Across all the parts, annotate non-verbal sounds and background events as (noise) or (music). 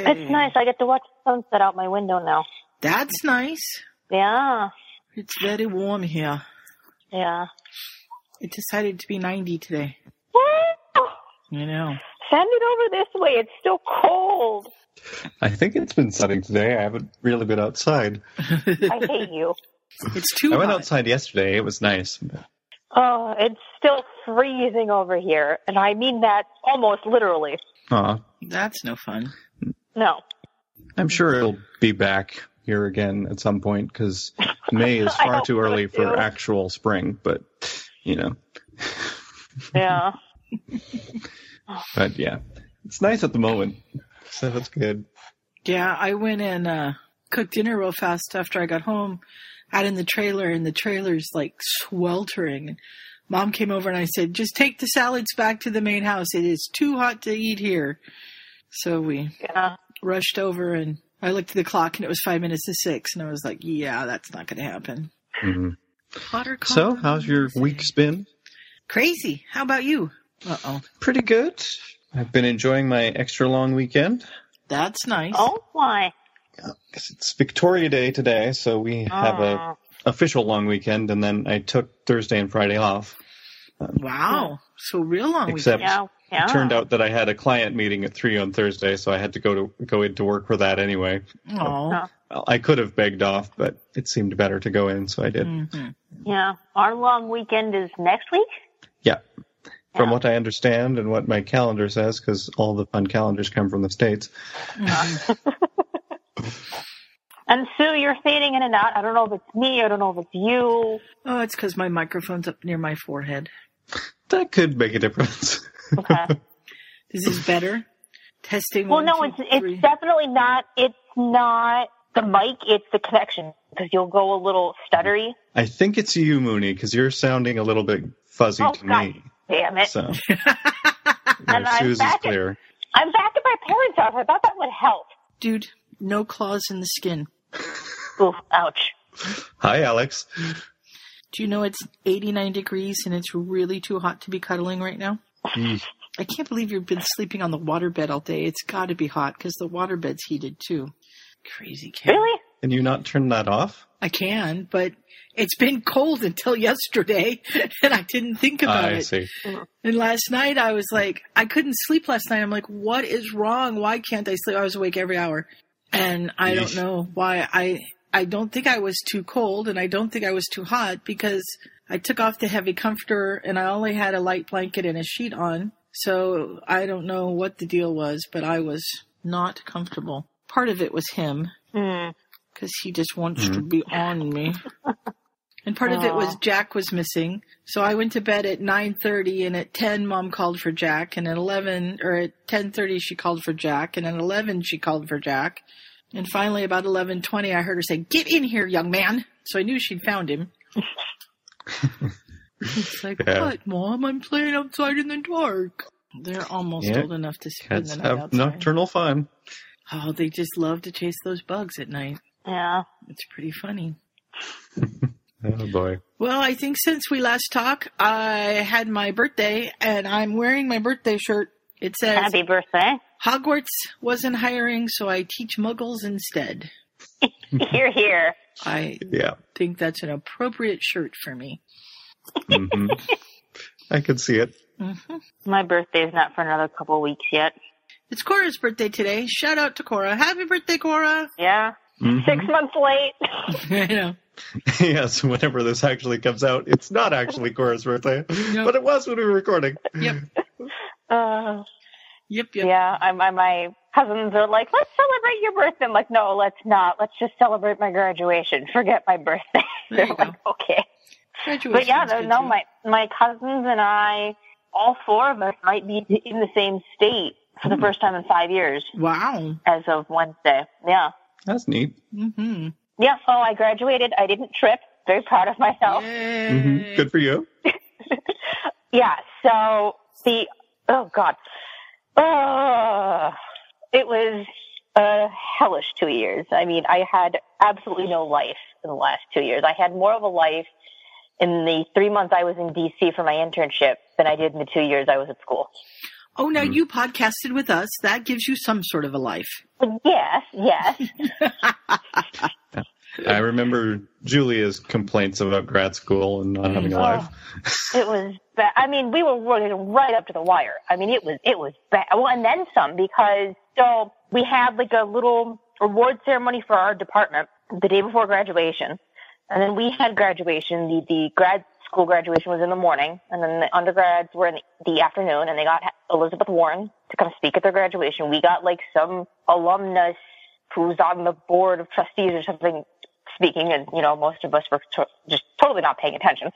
Okay. It's nice. I get to watch the sunset out my window now. That's nice. Yeah. It's very warm here. Yeah. It decided to be 90 today. Woo! You know. Send it over this way. It's still cold. I think it's been sunny today. I haven't really been outside. (laughs) I hate you. It's too I went hot. outside yesterday. It was nice. Oh, it's still freezing over here. And I mean that almost literally. Aw. That's no fun. No. I'm sure it'll be back here again at some point because May is (laughs) far too so, early for too. actual spring. But you know, Yeah. (laughs) but yeah, it's nice at the moment. So that's good. Yeah, I went and uh, cooked dinner real fast after I got home, out in the trailer, and the trailer's like sweltering. Mom came over and I said, just take the salads back to the main house. It is too hot to eat here. So we Yeah. Rushed over and I looked at the clock and it was five minutes to six. And I was like, yeah, that's not going to happen. hmm Hotter, So, how's your than week been? Crazy. How about you? Uh oh. Pretty good. I've been enjoying my extra long weekend. That's nice. Oh, why? 'Cause It's Victoria Day today, so we have a Oh. official long weekend, and then I took Thursday and Friday off. Wow. So real long Except- weekend. Yeah. Yeah. It turned out that I had a client meeting at three on Thursday, so I had to go to go into work for that anyway. Oh. Well, I could have begged off, but it seemed better to go in, so I did. Mhm. Yeah. Our long weekend is next week. Yeah. From Yeah. what I understand and what my calendar says, because all the fun calendars come from the states. Mhm. (laughs) And Sue, you're fading in and out. I don't know if it's me. I don't know if it's you. Oh, it's because my microphone's up near my forehead. That could make a difference. (laughs) Okay. (laughs) This is this better? Testing. well, one, no, two, it's it's definitely not. It's not the mic. It's the connection because you'll go a little stuttery. I think it's you, Mooney, because you're sounding a little bit fuzzy Oh, to God. me. Damn it! So (laughs) And I'm Sue's is back at- I'm back at my parents' house. I thought that would help. Dude, no claws in the skin. (laughs) Ooh, ouch. Hi, Alex. Do you know it's 89 degrees and it's really too hot to be cuddling right now? Eesh. I can't believe you've been sleeping on the waterbed all day. It's got to be hot because the waterbed's heated too. Crazy cat. Really? Can you not turn that off? I can, but it's been cold until yesterday (laughs) and I didn't think about I it. see. And last night I was like, I couldn't sleep last night. I'm like, what is wrong? Why can't I sleep? I was awake every hour. And I don't know why. I, I don't think I was too cold and I don't think I was too hot because I took off the heavy comforter and I only had a light blanket and a sheet on. So I don't know what the deal was, but I was not comfortable. Part of it was him Hmm. because he just wants to be on me. And part of it was Jack was missing. So I went to bed at 9:30 and at 10 mom called for Jack and at 11 or at 10:30 she called for Jack and at 11 she called for Jack. And finally about 11:20 I heard her say, "Get in here, young man." So I knew she'd found him. (laughs) (laughs) it's like, Yeah. "What, mom? I'm playing outside in the dark." They're almost Yeah. old enough to spend Cats the night have outside. nocturnal fun. Oh, they just love to chase those bugs at night. Yeah. It's pretty funny. (laughs) Oh boy. Well, I think since we last talked, I had my birthday and I'm wearing my birthday shirt. It says Happy birthday. Hogwarts wasn't hiring, so I teach muggles instead. (laughs) Here, here. I Yeah. think that's an appropriate shirt for me. hmm (laughs) I can see it. hmm My birthday's not for another couple weeks yet. It's Cora's birthday today. Shout out to Cora. Happy birthday, Cora! Yeah. Mhm. Six months late. (laughs) (laughs) I know. yes, whenever this actually comes out, it's not actually Cora's birthday, but it was when we were recording. Yep. Uh, Yep, yep. yeah, I, my, my cousins are like, let's celebrate your birthday. I'm like, no, let's not. Let's just celebrate my graduation. Forget my birthday. (laughs) There They're you like, okay. Graduation But yeah, is no, no, my my cousins and I, all four of us might be in the same state for the first time in five years Wow. as of Wednesday. Yeah, That's neat. Mm-hmm. yeah. So I graduated. I didn't trip. Very proud of myself. Yay. hmm Good for you. (laughs) Yeah. So the oh god, uh, it was a hellish two years. I mean, I had absolutely no life in the last two years. I had more of a life in the three months I was in DC for my internship than I did in the two years I was at school. Oh, now hmm. you podcasted with us. That gives you some sort of a life. Yes, yes. (laughs) I remember Julia's complaints about grad school and not having a Oh, life. it was bad. I mean, we were working right up to the wire. I mean, it was it was bad. Well, and then some because so we had like a little award ceremony for our department the day before graduation, and then we had graduation. The the grad school graduation was in the morning, and then the undergrads were in the, the afternoon, and they got Elizabeth Warren to come speak at their graduation. We got like some alumnus who's on the board of trustees or something speaking, and you know, most of us were to- just totally not paying attention.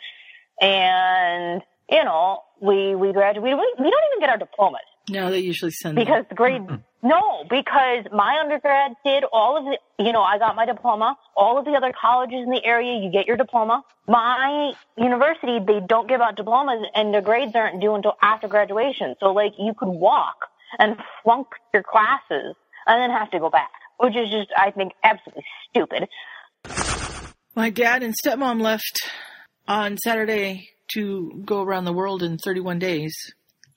And you know, we we graduate. We, we don't even get our diplomas No, they usually send them. because the grade. Mm-hmm. No, because my undergrad did all of the. You know, I got my diploma. All of the other colleges in the area, you get your diploma. My university, they don't give out diplomas, and the grades aren't due until after graduation. So, like, you could walk and flunk your classes and then have to go back, which is just, I think, absolutely stupid. My dad and stepmom left on Saturday to go around the world in 31 days.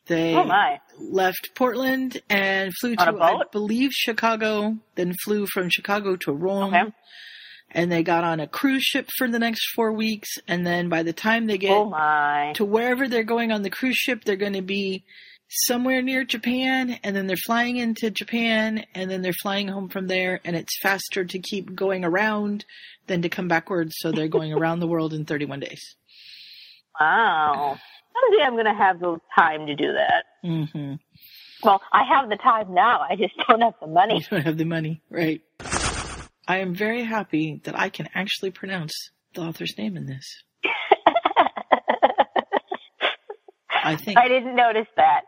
They Oh left Portland and flew On to, I believe, Chicago, then flew from Chicago to Rome. Okay. And they got on a cruise ship for the next four weeks. And then by the time they get Oh to wherever they're going on the cruise ship, they're going to be somewhere near Japan, and then they're flying into Japan, and then they're flying home from there, and it's faster to keep going around than to come backwards, so they're going around the world in 31 days. Wow! I don't think I'm going to have the time to do that. hmm Well, I have the time now. I just don't have the money. (laughs) You don't have the money, right? I am very happy that I can actually pronounce the author's name in this. (laughs) I think I didn't notice that.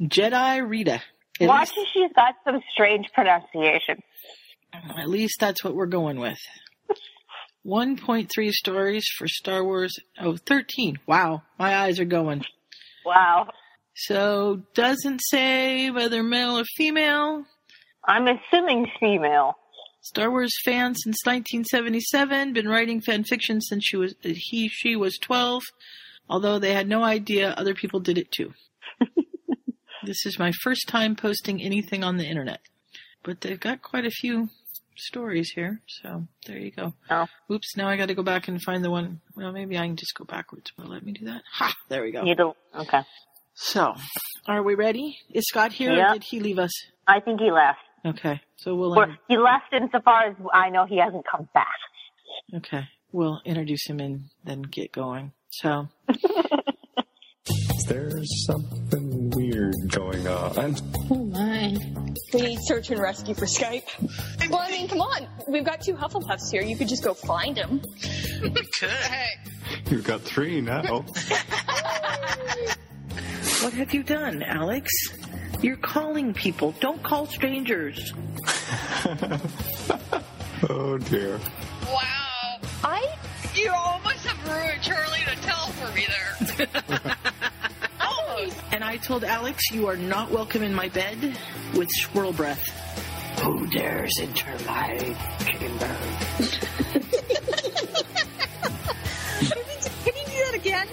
Jedi Rita. At Watch least, she's got some strange pronunciation. at least that's what we're going with. (laughs) 1.3 stories for Star Wars. Oh, 13. Wow. My eyes are going. Wow. So, doesn't say whether male or female. I'm assuming female. Star Wars fan since 1977. Been writing fan fiction since she was he she was 12. Although they had no idea other people did it too. (laughs) this is my first time posting anything on the internet, but they've got quite a few stories here. So there you go. Oh. Oops! Now I got to go back and find the one. Well, maybe I can just go backwards. Will let me do that? Ha! There we go. You do okay. So, are we ready? Is Scott here? Or did he leave us? I think he left. Okay. So we'll Or he left insofar as I know he hasn't come back. Okay. We'll introduce him and then get going. So, (laughs) There's something weird going on. Oh my. We need search and rescue for Skype. Well, I mean, come on. We've got two Hufflepuffs here. You could just go find them. We could. You've got three now. (laughs) what have you done, Alex? You're calling people. Don't call strangers. (laughs) oh dear. Wow. I You almost have ruined Charlie to tell for me there. (laughs) almost. And I told Alex, you are not welcome in my bed with squirrel breath. Who dares enter my chamber? Can you do that again?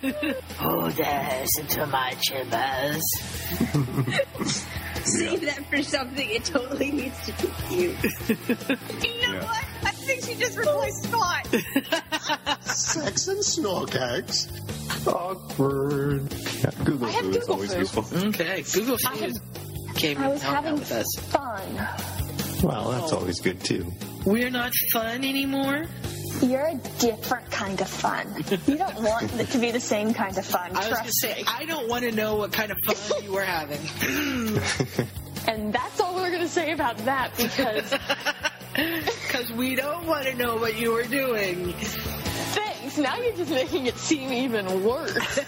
(laughs) Who dares enter my chambers? (laughs) Save that for something. It totally needs to be you. (laughs) you know Yeah. what? I think she just replaced Scott. (laughs) Sex and snorkags. Awkward. Yeah, Google I have Foo is Google always Foo. useful. Okay, Google I have- came I was hung out having with us. fun. Well, that's oh. always good too. We're not fun anymore. You're a different kind of fun. You don't want it to be the same kind of fun. I was Trust gonna say, me. I don't want to know what kind of fun you were having. (laughs) And that's all we're gonna say about that because (laughs) Because we don't want to know what you were doing. thanks. Now you're just making it seem even worse. (laughs)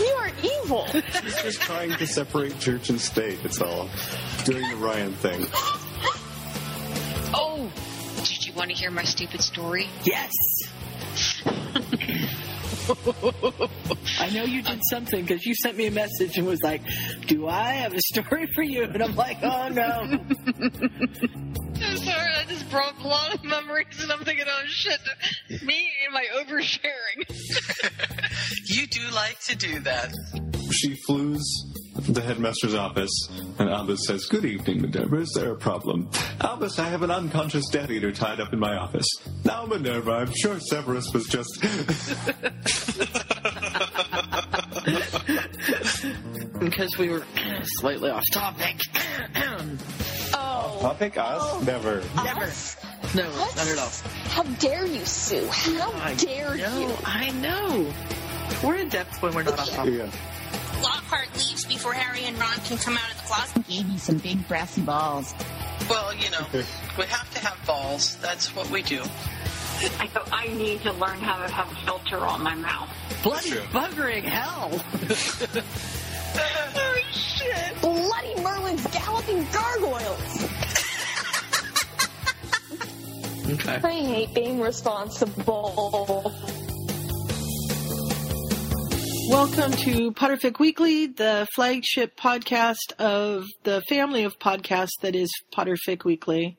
you are evil. She's just trying to separate church and state. It's all doing the Ryan thing. Oh, did you want to hear my stupid story? Yes. I know you did something because you sent me a message and was like, "Do I have a story for you?" And I'm like, "Oh no." I'm sorry. that just brought a lot of memories, and I'm thinking, oh shit, me and my oversharing. (laughs) You do like to do that. She flews the headmaster's office, and Albus says, Good evening, Minerva. Is there a problem? Albus, I have an unconscious death eater tied up in my office. Now, Minerva, I'm sure Severus was just. (laughs) Because we were slightly off topic. (clears throat) Oh. Topic us? Oh. Never. Never. No, What? not at all. How dare you, Sue? How I dare know, you? I know. We're in depth when we're not off topic. yeah. Lockhart leaves before Harry and Ron can come out of the closet. Gave me some big brassy balls. Well, you know, we have to have balls. That's what we do. I go, I need to learn how to have a filter on my mouth. Bloody buggering hell. (laughs) Oh, shit. Bloody Merlin's galloping gargoyles. Okay. I hate being responsible. Welcome to Potterfic Weekly, the flagship podcast of the family of podcasts that is Potterfic Weekly.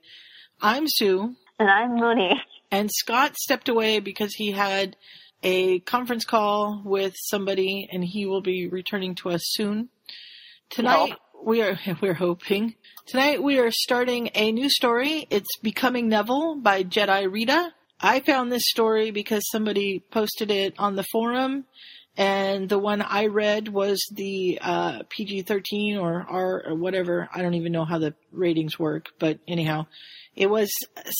I'm Sue, And I'm Mooney. and Scott stepped away because he had a conference call with somebody, and he will be returning to us soon. Tonight we are (laughs) we're hoping. Tonight we are starting a new story. It's Becoming Neville by Jedi Rita. I found this story because somebody posted it on the forum, and the one I read was the uh, PG-13 or R or whatever. I don't even know how the ratings work, but anyhow, it was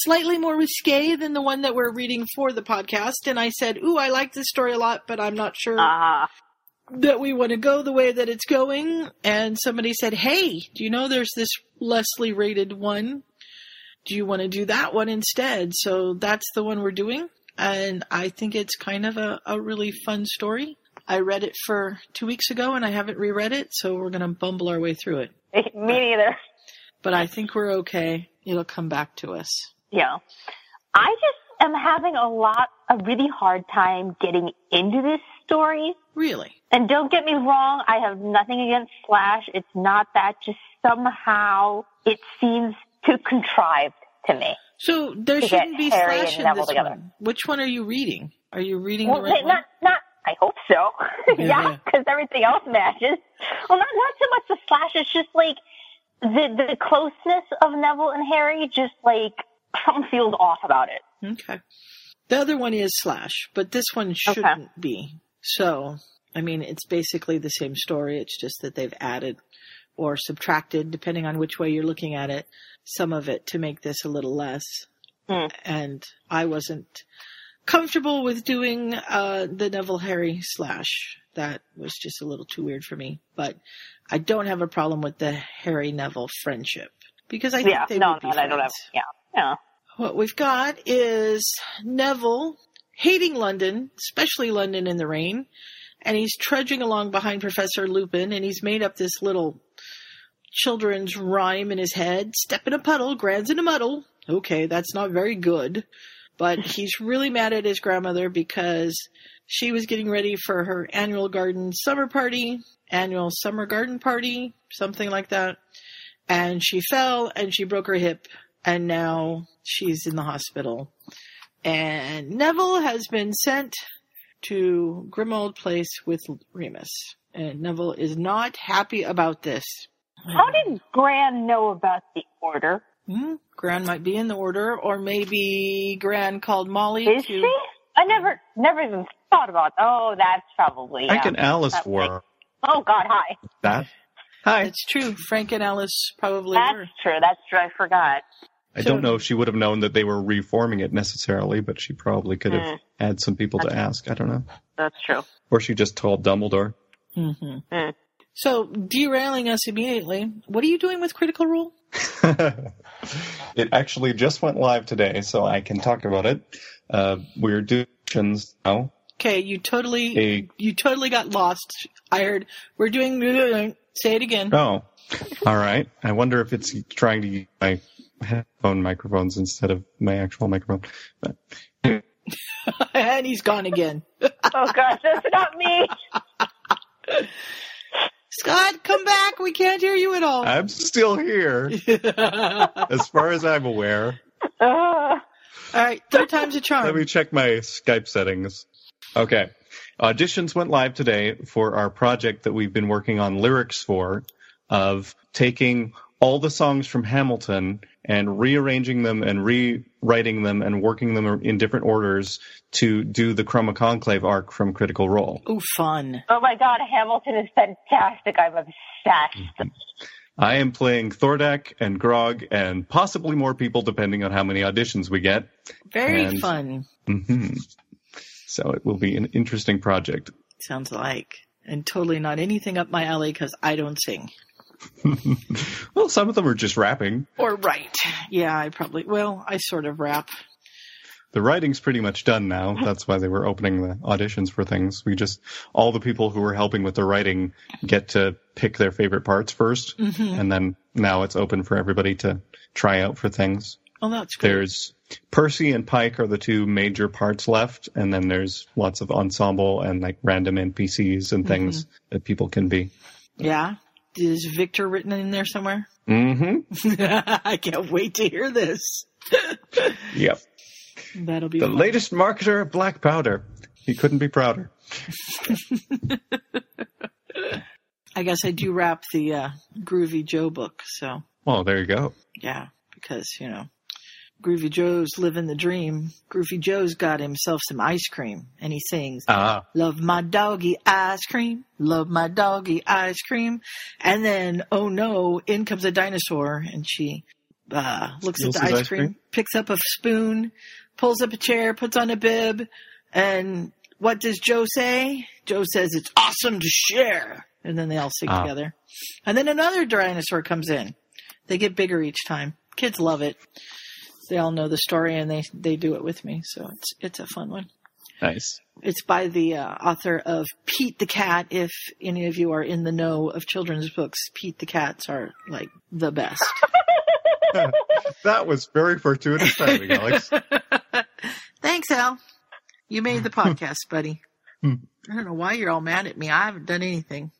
slightly more risque than the one that we're reading for the podcast. And I said, "Ooh, I like this story a lot, but I'm not sure." Ah, that we want to go the way that it's going. And somebody said, Hey, do you know there's this Leslie rated one? Do you want to do that one instead? So that's the one we're doing. And I think it's kind of a, a really fun story. I read it for two weeks ago and I haven't reread it, so we're going to bumble our way through it. (laughs) me neither. But I think we're okay. It'll come back to us. Yeah. I just am having a lot, a really hard time getting into this story. Really? And don't get me wrong, I have nothing against Slash. It's not that. Just somehow it seems too contrived to me. So there shouldn't be Harry Slash in this together. one. Which one are you reading? Are you reading Well, the right they- one? not, not, I hope so. (laughs) Yeah. yeah, because everything else matches. Well, not, not so much the Slash. It's just like the, the closeness of Neville and Harry, just like (laughs) something feels off about it. Okay. The other one is slash, but this one shouldn't be. So, I mean, it's basically the same story. It's just that they've added or subtracted, depending on which way you're looking at it, some of it to make this a little less. Hmm. And I wasn't comfortable with doing uh, the Neville Harry slash. That was just a little too weird for me. But I don't have a problem with the Harry Neville friendship because I think yeah, they no, would be no, I don't have. Yeah, yeah. What we've got is Neville hating London, especially London in the rain, and he's trudging along behind Professor Lupin, and he's made up this little children's rhyme in his head. Step in a puddle, Gran's in a muddle. Okay, that's not very good. But he's really mad at his grandmother because she was getting ready for her annual garden summer party, annual summer garden party, something like that. And she fell and she broke her hip and now she's in the hospital. And Neville has been sent to Grimmauld Place with Remus. And Neville is not happy about this. How did Gran know about the order? Hmm? Gran might be in the order, or maybe Gran called Molly Is to. she? I never, never even thought about. Oh, that's probably. Frank yeah. and Alice That were makes- Oh God, hi. that. Hi. It's true. Frank and Alice probably That's were. true. That's true. I forgot. I So- don't know if she would have known that they were reforming it necessarily, but she probably could have Mm. had some people to ask. I don't know. That's true. Or she just told Dumbledore. hmm Mm. So, derailing us immediately, what are you doing with Critical Role? (laughs) it actually just went live today, so I can talk about it. Uh, we're doing missions now. Okay, you totally, A- you totally got lost. I heard we're doing. Say it again. Oh, all right. I wonder if it's trying to use my headphone microphones instead of my actual microphone. But (laughs) and he's gone again. Oh gosh, that's not me. (laughs) Scott, come back. We can't hear you at all. I'm still here, (laughs) as far as I'm aware. All right, third time's a charm. Let me check my Skype settings. Okay. Auditions went live today for our project that we've been working on lyrics for of taking all the songs from Hamilton and rearranging them and rewriting them and working them in different orders to do the Chroma Conclave arc from Critical Role. Oh, fun. oh my God, Hamilton is fantastic. I'm obsessed. I am playing Thordak and Grog and possibly more people depending on how many auditions we get. Very And- fun. hmm So it will be an interesting project. Sounds like. And totally not anything up my alley because I don't sing. (laughs) well, some of them are just rapping. Or right. Yeah, I probably, well, I sort of rap. The writing's pretty much done now. (laughs) That's why they were opening the auditions for things. We just, all the people who were helping with the writing get to pick their favorite parts 1st Mhm. And then now it's open for everybody to try out for things. Oh, that's great. There's Percy and Pike are the two major parts left. And then there's lots of ensemble and like random NPCs and things that people can be. Yeah. Is Victor written in there somewhere? (laughs) Mm-hmm. I can't wait to hear this. (laughs) Yep. That'll be The fun. latest marketer of black powder. He couldn't be prouder. (laughs) I guess I do rap the uh, Groovy Joe book, so Well, there you go. yeah, because you know, Groovy Joe's living the dream. Groovy Joe's got himself some ice cream, and he sings, Ah. "Love my doggy ice cream, love my doggy ice cream," and then oh no, in comes a dinosaur, and she uh, looks Steals at the ice, ice cream, cream? picks up a spoon, pulls up a chair, puts on a bib, and what does Joe say? Joe says it's awesome to share. And then they all sing Ah. together. And then another dinosaur comes in. They get bigger each time. Kids love it. They all know the story and they, they do it with me. So it's, it's a fun one. Nice. It's by the uh, author of Pete the Cat. If any of you are in the know of children's books, Pete the Cats are like the best. (laughs) that was very fortuitous timing, Alex. (laughs) Thanks, Al. You made the podcast, buddy. Hmm. I don't know why you're all mad at me. I haven't done anything.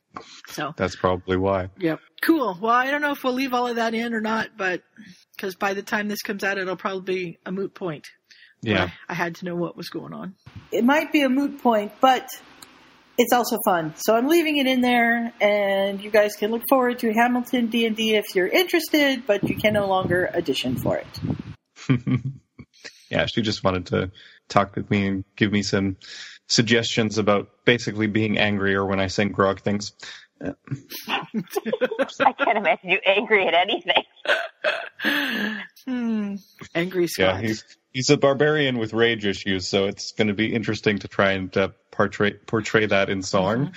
So, That's probably why. yep. Cool. Well, I don't know if we'll leave all of that in or not, but because by the time this comes out, it'll probably be a moot point. Yeah. I, I had to know what was going on. It might be a moot point, but it's also fun. So I'm leaving it in there, and you guys can look forward to Hamilton D and D if you're interested, but you can no longer audition for it. (laughs) yeah, she just wanted to talk with me and give me some suggestions about basically being angrier when I sing grog things. I can't imagine you angry at anything. Hmm. Angry Yeah, he's he's a barbarian with rage issues, so it's going to be interesting to try and uh, portray portray that in song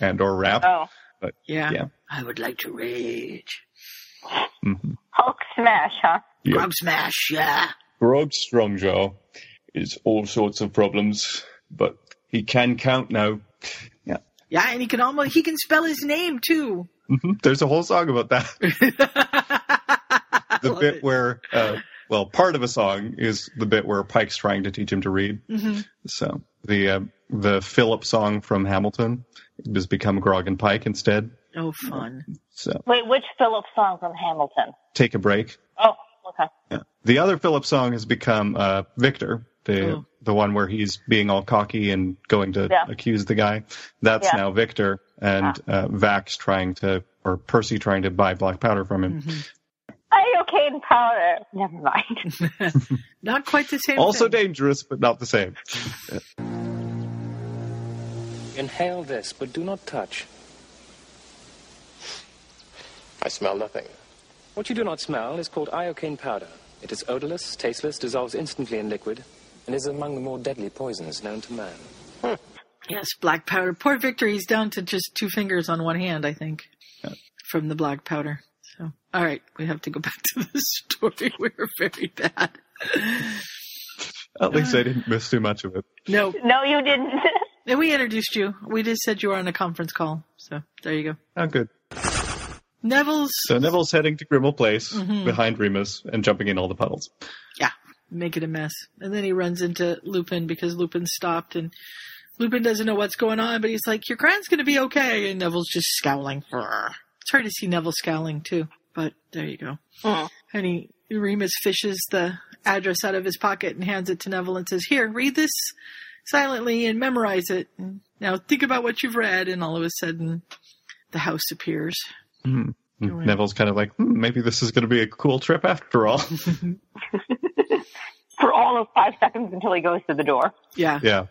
and or rap. Oh, But yeah. yeah. I would like to rage. Mhm. Hulk smash, huh? Yeah. Grog smash, yeah. Grog Strongjaw is all sorts of problems, but he can count now. Yeah. Yeah, and he can almost, he can spell his name too. hmm There's a whole song about that. (laughs) the bit it. where, uh, well, part of a song is the bit where Pike's trying to teach him to read. Mhm. So the uh, the Philip song from Hamilton has become Grog and Pike instead. Oh, fun. So Wait, which Phillips song from Hamilton? take a break. Oh, okay. Yeah. The other Philip song has become uh, Victor, the Oh. the one where he's being all cocky and going to Yeah. accuse the guy. That's Yeah. now Victor, and uh, Vax trying to, or Percy trying to buy black powder from him. Iocane powder. Never mind. (laughs) (laughs) Not quite the same Also thing. dangerous, but not the same. (laughs) Inhale this, but do not touch. I smell nothing. What you do not smell is called iocane powder. It is odorless, tasteless, dissolves instantly in liquid, and is among the more deadly poisons known to man. (laughs) Yes, black powder. Poor Victor, he's down to just two fingers on one hand, I think, from the black powder. So, all right, we have to go (laughs) back to the story. (laughs) We're very bad. At least I didn't miss too much of it. No, no, you didn't. and we introduced you. We just said you were on a conference call. So there you go. Oh, good. Neville's So Neville's heading to Grimmauld Place Mhm. behind Remus and jumping in all the puddles. Yeah, make it a mess. And then he runs into Lupin because Lupin stopped and Lupin doesn't know what's going on, but he's like, your grand's gonna be okay. And Neville's just scowling. It's hard to see Neville scowling too. But there you go. Mm. And he, Remus fishes the address out of his pocket and hands it to Neville and says, Here, read this silently and memorize it. And now think about what you've read. And all of a sudden, the house appears. Hmm. Go in. Neville's kind of like, hmm, maybe this is going to be a cool trip after all. (laughs) For all of five seconds until he goes to the door. Yeah. yeah.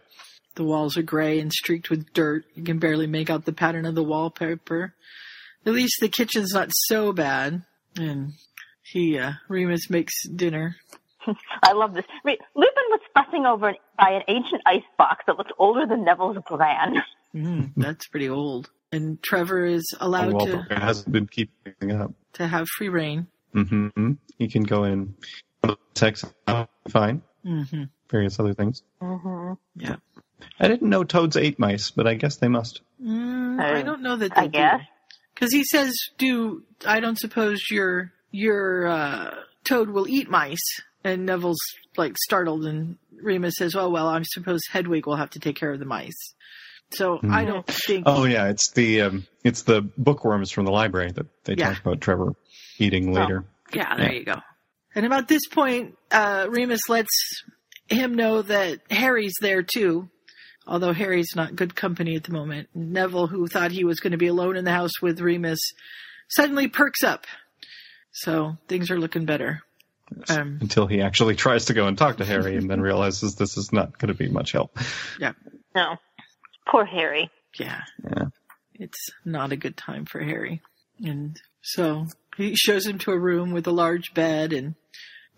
The walls are gray and streaked with dirt. You can barely make out the pattern of the wallpaper. At least the kitchen's not so bad. And he, uh, Remus makes dinner. (laughs) I love this. Wait, Lupin was fussing over an, by an ancient ice box that looked older than Neville's gran. Mm, that's pretty old. And Trevor is allowed And to, hasn't been keeping up. to have free reign. Mm-hmm. He can go in text fine, Mm-hmm. various other things. Mm-hmm. Yeah. I didn't know toads ate mice, but I guess they must. Mm, I don't know that I they guess. Because he says, do, I don't suppose your, your, uh, toad will eat mice. And Neville's like startled and Remus says, oh, well, I suppose Hedwig will have to take care of the mice. So I Hmm. don't think, Oh yeah, it's the um, it's the bookworms from the library that they Yeah. talk about Trevor eating later. yeah, there you go. And about this point, uh, Remus lets him know that Harry's there too. Although Harry's not good company at the moment. Neville, who thought he was going to be alone in the house with Remus, suddenly perks up. So things are looking better. Um, Until he actually tries to go and talk to Harry, and then (laughs) realizes this is not going to be much help. yeah, No. Poor Harry. yeah. Yeah. It's not a good time for Harry. And so he shows him to a room with a large bed and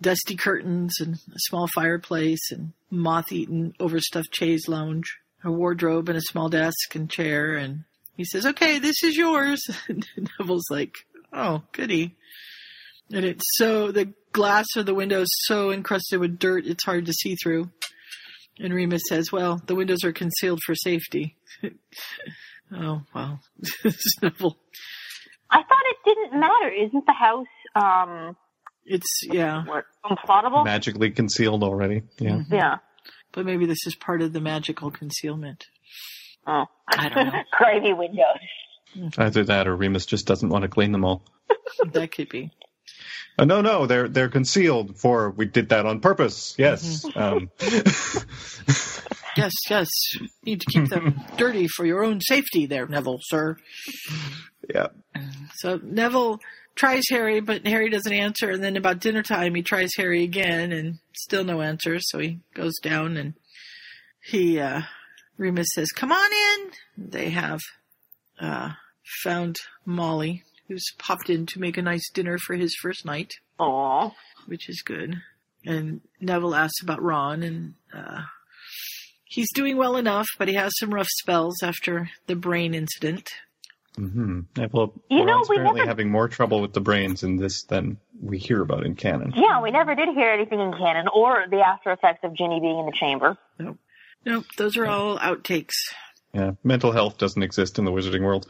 dusty curtains and a small fireplace and moth-eaten, overstuffed chaise lounge, a wardrobe and a small desk and chair. And he says, okay, this is yours. (laughs) And Neville's like, oh, goody. And it's so, the glass of the window is so encrusted with dirt, it's hard to see through. And Remus says, well, the windows are concealed for safety. (laughs) oh, well. Neville. (laughs) I thought it didn't matter. Isn't the house um It's, yeah. what, unplottable? Magically concealed already. Yeah. yeah. But maybe this is part of the magical concealment. Oh. I don't know. (laughs) Gravy windows. Either that, or Remus just doesn't want to clean them all. that could be. Uh, no, no, they're they're concealed. For we did that on purpose. Yes. Um, (laughs) Yes, yes. Need to keep them (laughs) dirty for your own safety there, Neville, sir. yeah. So Neville tries Harry, but Harry doesn't answer. And then about dinner time, he tries Harry again, and still no answer. So he goes down, and he uh, Remus says, "Come on in." They have uh, found Molly, who's popped in to make a nice dinner for his first night, Aw. which is good. And Neville asks about Ron, and uh, he's doing well enough, but he has some rough spells after the brain incident. hmm Well, You know, we apparently never- having more trouble with the brains in this than we hear about in canon. Yeah, we never did hear anything in canon or the after effects of Ginny being in the chamber. Nope. Nope, those are all outtakes. Yeah, mental health doesn't exist in the wizarding world.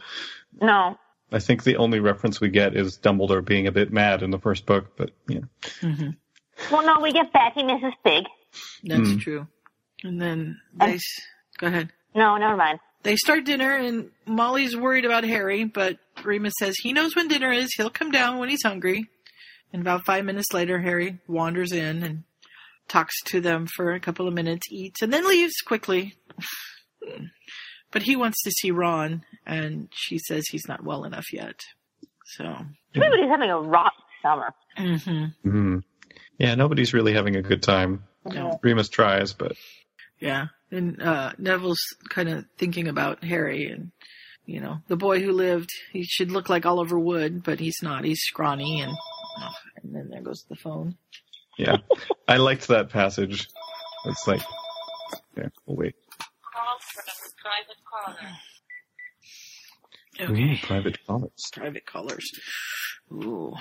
No. I think the only reference we get is Dumbledore being a bit mad in the first book, but yeah. Mm-hmm. Well, no, we get Betty, Mrs. Big. That's Hmm. true. And then they s- go ahead. No, never mind. They start dinner, and Molly's worried about Harry, but Remus says he knows when dinner is. He'll come down when he's hungry. And about five minutes later, Harry wanders in and talks to them for a couple of minutes, eats, and then leaves quickly. (laughs) but he wants to see Ron, and she says he's not well enough yet. So, Everybody's having a rotten summer. hmm hmm Yeah, nobody's really having a good time. No. Remus tries, but Yeah. And uh, Neville's kind of thinking about Harry and, you know, the boy who lived, he should look like Oliver Wood, but he's not. He's scrawny and, oh, and then there goes the phone. yeah. I liked that passage. It's like, yeah, we'll wait. Okay. Ooh, private comments. Private callers. Ooh.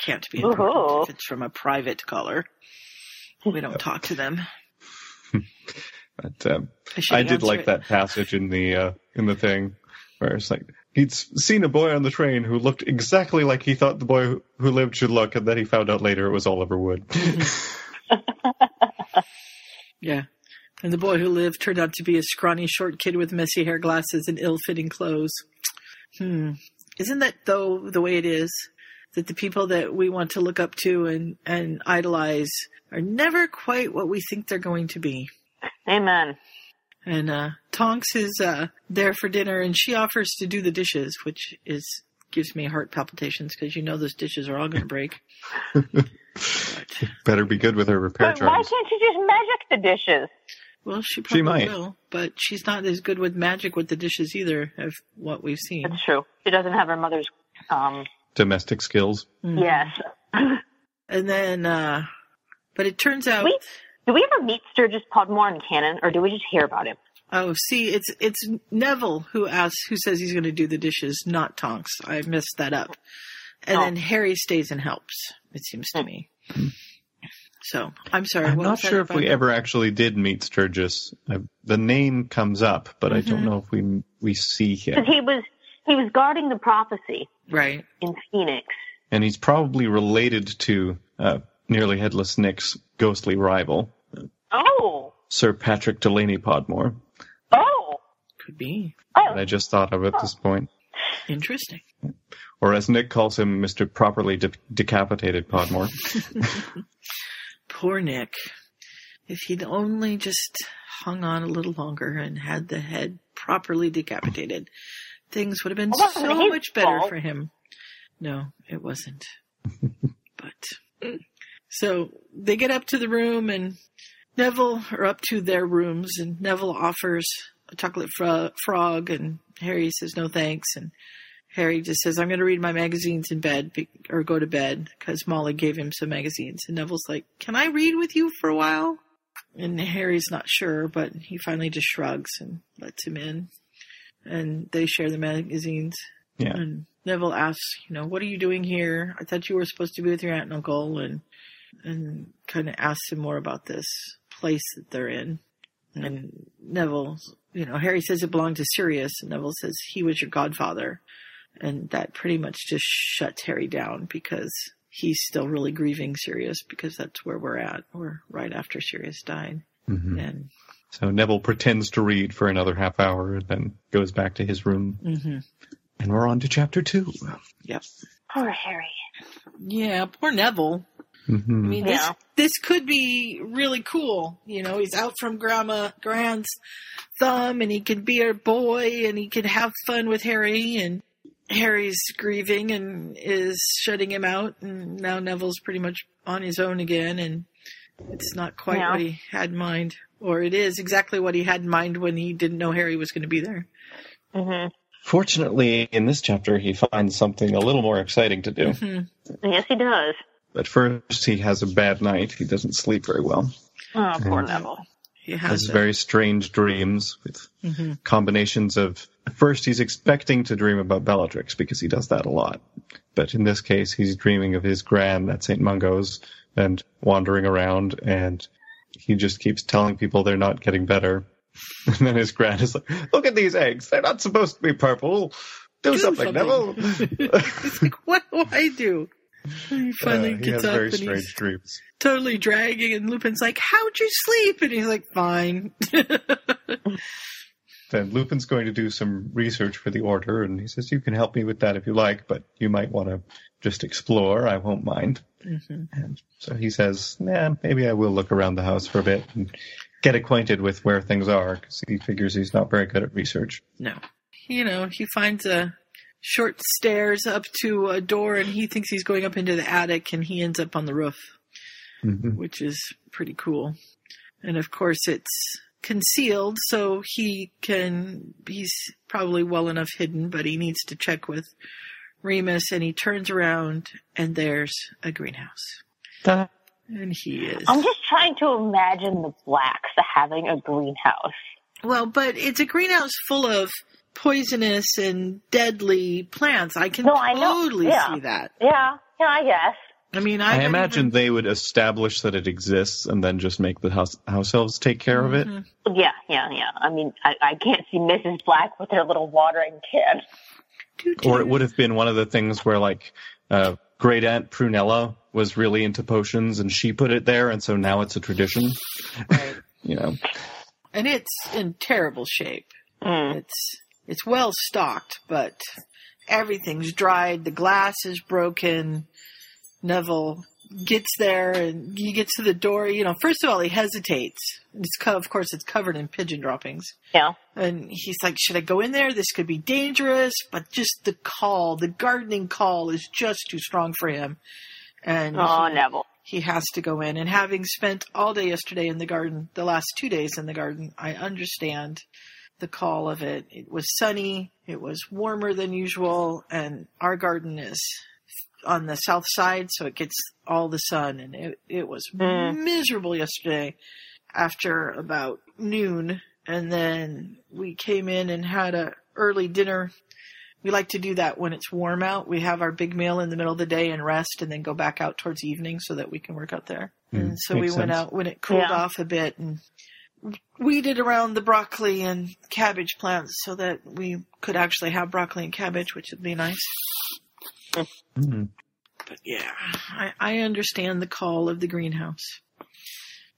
Can't be Ooh. important if it's from a private caller. We don't talk to them. (laughs) But um, I I did like it. that passage in the uh, in the thing where it's like he'd seen a boy on the train who looked exactly like he thought the boy who- who lived should look, and then he found out later it was Oliver Wood. (laughs) Yeah. And the boy who lived turned out to be a scrawny, short kid with messy hair, glasses, and ill-fitting clothes. Hmm. Isn't that though the way it is? that the people that we want to look up to and, and idolize are never quite what we think they're going to be. Amen. And uh, Tonks is uh, there for dinner, and she offers to do the dishes, which is gives me heart palpitations because you know those dishes are all going to break. (laughs) Better be good with her repair But why can't you just magic the dishes? Well, she probably She might. will, but she's not as good with magic with the dishes either, of what we've seen. That's true. She doesn't have her mother's. Um. Domestic skills. Mhm. Yes. (laughs) And then, uh, but it turns out. We, do we ever meet Sturgis Podmore in canon, or do we just hear about him? Oh, see, it's it's Neville who asks, who says he's going to do the dishes, not Tonks. I messed that up. And Oh. then Harry stays and helps. It seems to me. So I'm sorry. I'm not sure if about? we ever actually did meet Sturgis. I, the name comes up, but I don't Mhm. know if we we see him. Because him. he was he was guarding the prophecy Right. in Phoenix. And he's probably related to uh, Nearly Headless Nick's ghostly rival, Oh, Sir Patrick Delaney Podmore, oh, Could be oh. I just thought of at this point. interesting. Or as Nick calls him, Mr. Properly de- Decapitated Podmore. (laughs) Poor Nick. If he'd only just hung on a little longer and had the head properly decapitated, things would have been Well, so much better fault. for him. No, it wasn't. (laughs) but so they get up to the room and Neville are up to their rooms and Neville offers a chocolate fro- frog and Harry says no thanks and Harry just says I'm going to read my magazines in bed be- or go to bed because Molly gave him some magazines and Neville's like can I read with you for a while and Harry's not sure but he finally just shrugs and lets him in and they share the magazines Yeah. and Neville asks, you know, what are you doing here? I thought you were supposed to be with your aunt and uncle, and and kind of asks him more about this place that they're in. And Neville, you know, Harry says it belonged to Sirius, and Neville says he was your godfather, and that pretty much just shuts Harry down because he's still really grieving Sirius because that's where we're at. We're right after Sirius died, Mhm. and So Neville pretends to read for another half hour, and then goes back to his room. hmm And we're on to chapter two. yep, Poor Harry. yeah, poor Neville. Mhm. I mean, Yeah. this this could be really cool. You know, he's out from Grandma Grant's thumb, and he can be her boy, and he can have fun with Harry. And Harry's grieving and is shutting him out, and now Neville's pretty much on his own again, and it's not quite Yeah. what he had in mind, or it is exactly what he had in mind when he didn't know Harry was going to be there. hmm Fortunately, in this chapter, he finds something a little more exciting to do. hmm Yes, he does. But first, he has a bad night. He doesn't sleep very well. Oh, poor Mhm. Neville. He Has very strange dreams with Mhm. combinations of. First, he's expecting to dream about Bellatrix because he does that a lot. But in this case, he's dreaming of his gran at St. Mungo's and wandering around, and he just keeps telling people they're not getting better. (laughs) And then his gran is like, "Look at these eggs. They're not supposed to be purple. Do, Do something, something." Neville." (laughs) It's like, what do I do? He finally Uh, he gets has up very and strange he's dreams. totally dragging, and Lupin's like, "How'd you sleep?" And he's like, "Fine." (laughs) Then Lupin's going to do some research for the Order, and he says, "You can help me with that if you like, but you might want to just explore. I won't mind." hmm And so he says, "Nah, maybe I will look around the house for a bit and get acquainted with where things are, because he figures he's not very good at research." No, you know, he finds a short stairs up to a door, and he thinks he's going up into the attic, and he ends up on the roof, Mhm. which is pretty cool. And of course, it's concealed, so he can. He's probably well enough hidden, but he needs to check with Remus, and he turns around, and there's a greenhouse. And he is. I'm just trying to imagine the blacks having a greenhouse. Well, but it's a greenhouse full of poisonous and deadly plants. I can No, I totally Yeah. see that. Yeah, yeah, I guess. I mean, I, I imagine even- they would establish that it exists and then just make the house house elves take care of it. Mhm. Yeah, yeah, yeah. I mean, I, I can't see Mrs. Black with her little watering can. Or it would have been one of the things where like uh, great aunt Prunella was really into potions and she put it there, and so now it's a tradition. Right. (laughs) You know, and it's in terrible shape. Mm. It's it's well stocked, but everything's dried. The glass is broken. Neville gets there and he gets to the door. You know, first of all, he hesitates. It's co- of course it's covered in pigeon droppings. Yeah. And he's like, should I go in there? This could be dangerous. But just the call, the gardening call is just too strong for him. And Oh, he, Neville. he has to go in. And having spent all day yesterday in the garden, the last two days in the garden, I understand the call of it. It was sunny. It was warmer than usual. And our garden is on the south side, so it gets all the sun. And it, it was Mm. miserable yesterday after about noon. And then we came in and had a early dinner. We like to do that when it's warm out. We have our big meal in the middle of the day and rest and then go back out towards evening so that we can work out there. Mm, and so we went sense. out when it cooled Yeah. off a bit and weeded around the broccoli and cabbage plants so that we could actually have broccoli and cabbage, which would be nice. Mm. But yeah, I, I understand the call of the greenhouse.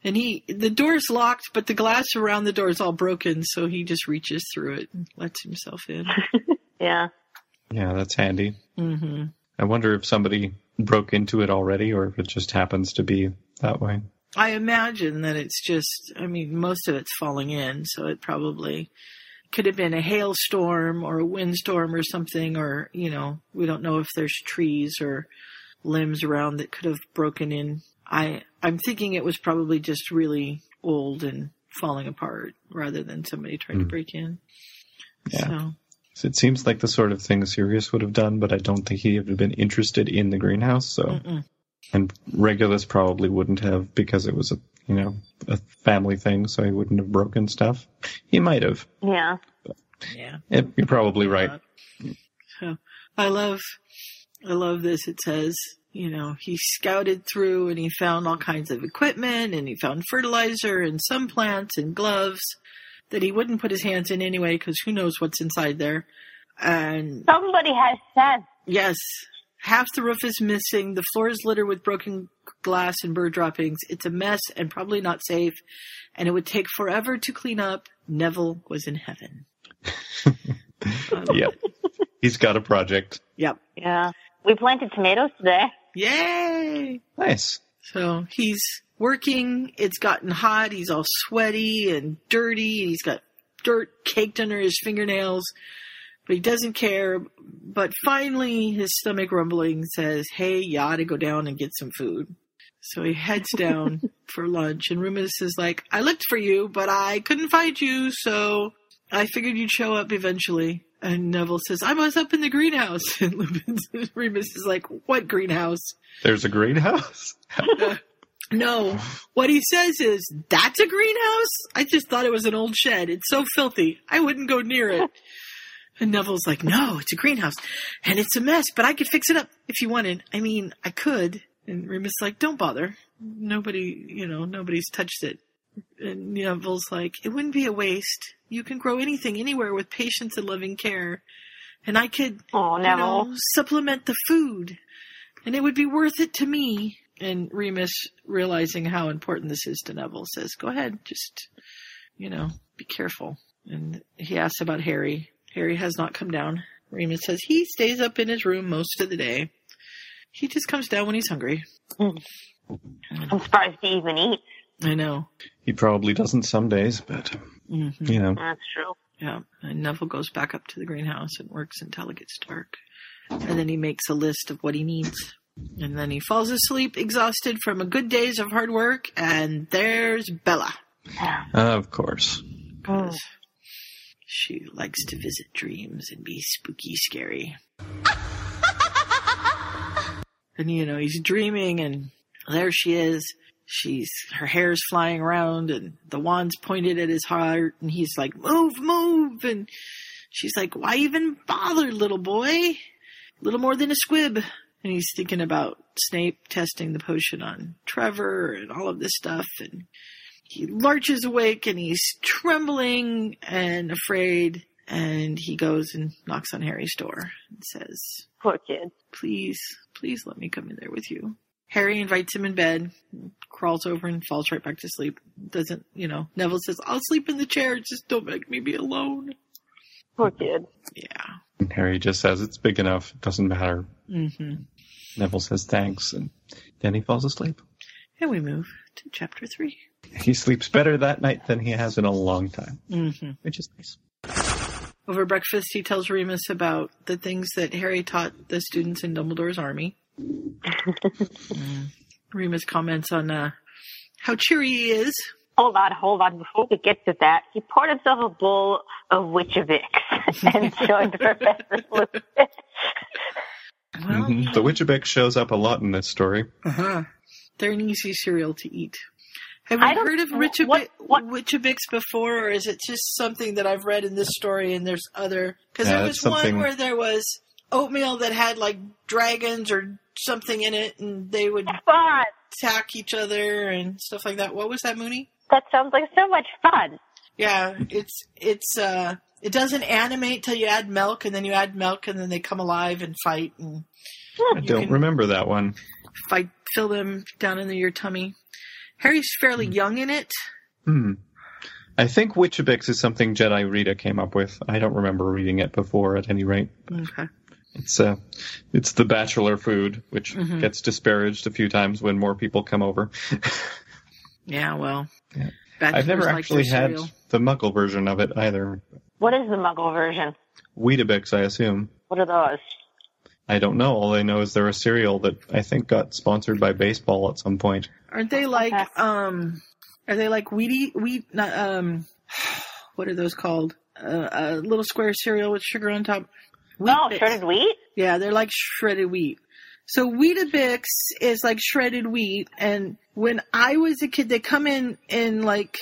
And he, the door's locked, but the glass around the door is all broken, so he just reaches through it and lets himself in. (laughs) Yeah. Yeah, that's handy. hmm I wonder if somebody broke into it already or if it just happens to be that way. I imagine that it's just, I mean, most of it's falling in, so it probably could have been a hailstorm or a windstorm or something, or, you know, we don't know if there's trees or limbs around that could have broken in. I, I'm thinking it was probably just really old and falling apart rather than somebody tried to Mm. break in. Yeah. So, So it seems like the sort of thing Sirius would have done, but I don't think he would have been interested in the greenhouse. So, mm-mm. And Regulus probably wouldn't have because it was a you know a family thing, so he wouldn't have broken stuff. He might have. Yeah. yeah. Yep, you're probably right. So I love, I love this. It says, you know, he scouted through and he found all kinds of equipment and he found fertilizer and some plants and gloves that he wouldn't put his hands in anyway because who knows what's inside there. And Somebody has sense. yes, half the roof is missing. The floor is littered with broken glass and bird droppings. It's a mess and probably not safe. And it would take forever to clean up. Neville was in heaven. (laughs) Yep, he's got a project. Yep. Yeah. We planted tomatoes today. Yay! Nice. So he's working. It's gotten hot. He's all sweaty and dirty. He's got dirt caked under his fingernails, but he doesn't care. But finally, his stomach rumbling says, Hey, you ought to go down and get some food. So he heads down (laughs) for lunch, and Remus is like, I looked for you, but I couldn't find you, so I figured you'd show up eventually. And Neville says, I was up in the greenhouse. (laughs) And Lupin, Remus is like, What greenhouse? There's a greenhouse. (laughs) Uh, no, what he says is, that's a greenhouse? I just thought it was an old shed. It's so filthy. I wouldn't go near it. And Neville's like, no, it's a greenhouse. And it's a mess, but I could fix it up if you wanted. I mean, I could. And Remus is like, don't bother. Nobody, you know, nobody's touched it. And Neville's like, it wouldn't be a waste. You can grow anything anywhere with patience and loving care. And I could, Oh, you know, supplement the food. And it would be worth it to me. And Remus, realizing how important this is to Neville, says, go ahead, just, you know, be careful. And he asks about Harry. Harry has not come down. Remus says he stays up in his room most of the day. He just comes down when he's hungry. I'm surprised he even eats. I know. He probably doesn't some days, but hmm you know. That's true. Yeah. And Neville goes back up to the greenhouse and works until it gets dark. And then he makes a list of what he needs. And then he falls asleep, exhausted from a good days of hard work. And there's Bella. Of course. Because she likes to visit dreams and be spooky scary. (laughs) and you know, he's dreaming and there she is. She's her hair's flying around and the wand's pointed at his heart and he's like, Move, move and she's like, Why even bother, little boy? Little more than a squib. And he's thinking about Snape testing the potion on Trevor and all of this stuff and he lurches awake and he's trembling and afraid and he goes and knocks on Harry's door and says, Poor kid. Please, please let me come in there with you. Harry invites him in bed, crawls over and falls right back to sleep. Doesn't, you know, Neville says, I'll sleep in the chair, just don't make me be alone. Poor kid. Yeah. And Harry just says it's big enough. It doesn't matter. hmm Neville says thanks, and then he falls asleep. And we move to chapter three. He sleeps better that night than he has in a long time, Mm-hmm. which is nice. Over breakfast, he tells Remus about the things that Harry taught the students in Dumbledore's army. Mm. (laughs) Remus comments on uh, how cheery he is. Hold on, hold on. Before we get to that, he poured himself a bowl of Witchabix (laughs) and joined Professor Lupin. (laughs) Mhm. The Witchabix shows up a lot in this story. Uh-huh. They're an easy cereal to eat. Have you don't- heard of what- Witchabi- Witchabix before, or is it just something that I've read in this story and there's other? Because Yeah, there was something- one where there was oatmeal that had like dragons or something in it, and they would Fun. attack each other and stuff like that. What was that, Mooney? That sounds like so much fun. Yeah, it's it's uh it doesn't animate till you add milk, and then you add milk, and then they come alive and fight and I don't can- remember that one. Fight, fill them down into your tummy. Harry's fairly young in it. Hmm. I think Witchabix is something Jedi Rita came up with. I don't remember reading it before, at any rate. Okay. It's uh, it's the bachelor food, which Mhm. gets disparaged a few times when more people come over. (laughs) Yeah, well. Yeah. I've never like actually their had cereal. the Muggle version of it either. What is the Muggle version? Weetabix, I assume. What are those? I don't know. All I know is they're a cereal that I think got sponsored by baseball at some point. Aren't they like um? Are they like wheaty wheat? Not um. (sighs) What are those called? Uh, a little square cereal with sugar on top. No, Bix. shredded wheat? Yeah, they're like shredded wheat. So Weetabix is like shredded wheat, and when I was a kid, they come in in like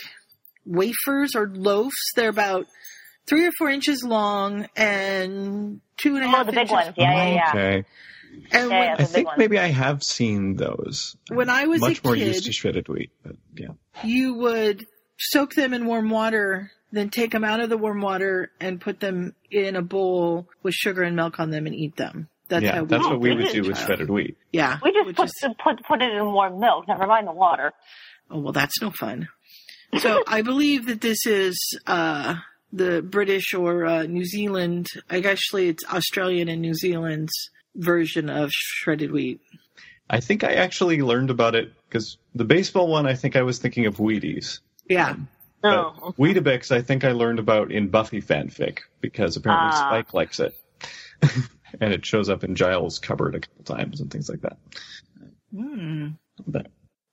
wafers or loaves. They're about three or four inches long and two and a half Oh, the big inches. ones. Yeah, yeah, yeah. Okay. And Yeah, when, yeah, I think ones. maybe I have seen those. when I was Much a more kid, used to shredded wheat, but yeah. you would soak them in warm water, then take them out of the warm water and put them in a bowl with sugar and milk on them and eat them. That's yeah, how that's we what we did would it do with shredded wheat. Yeah, We just put, is- put put it in warm milk. Never mind the water. Oh well, that's no fun. So I believe that this is uh, the British or uh, New Zealand. I actually it's Australian and New Zealand's version of shredded wheat. I think I actually learned about it because the baseball one, I think I was thinking of Wheaties. Yeah, Oh. But Weetabix, I think I learned about in Buffy fanfic because apparently Ah. Spike likes it. (laughs) and it shows up in Giles' cupboard a couple times and things like that. Hmm. But,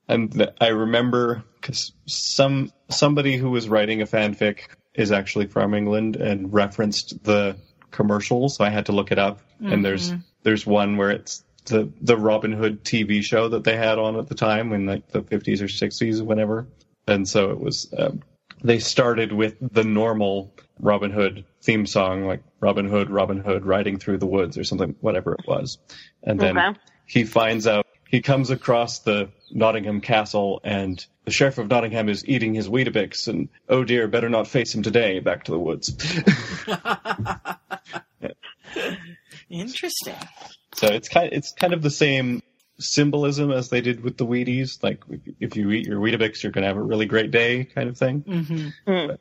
and I remember because some somebody who was writing a fanfic is actually from England and referenced the commercial, so I had to look it up. And there's Mhm. there's one where it's the the Robin Hood TV show that they had on at the time in like the 50s or 60s, whenever. And so it was. Um, they started with the normal Robin Hood theme song, like Robin Hood, Robin Hood riding through the woods or something, whatever it was. And then Okay. he finds out he comes across the Nottingham castle and the sheriff of Nottingham is eating his Weetabix and oh dear, better not face him today, back to the woods. (laughs) Interesting. so it's kind it's kind of the same symbolism as they did with the Wheaties. Like if you eat your Weetabix, you're gonna have a really great day kind of thing. hmm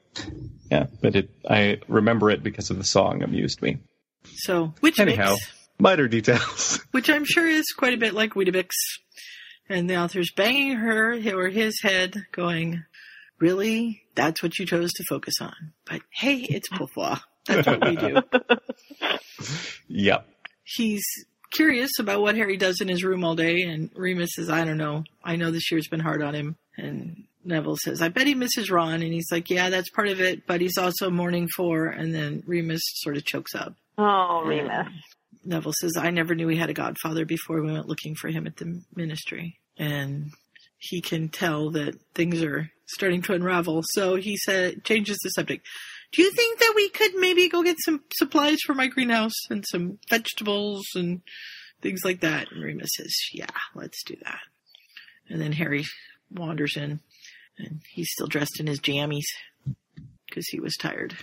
Yeah, but it I remember it because of the song amused me. So which Anyhow, mix, minor details. which I'm sure is quite a bit like Weetabix, and the author's banging her or his head, going, "Really? That's what you chose to focus on?" But hey, it's Pufwa. That's what we do. yep. he's curious about what Harry does in his room all day, and Remus says, I don't know. I know this year's been hard on him. And Neville says, I bet he misses Ron. And he's like, Yeah, that's part of it, but he's also mourning for. And then Remus sort of chokes up. Oh, Remus. Neville says, I never knew he had a godfather before we went looking for him at the ministry. And he can tell that things are starting to unravel. So he said, changes the subject. Do you think that we could maybe go get some supplies for my greenhouse and some vegetables and things like that? And Remus says, yeah, let's do that. And then Harry wanders in and he's still dressed in his jammies because he was tired,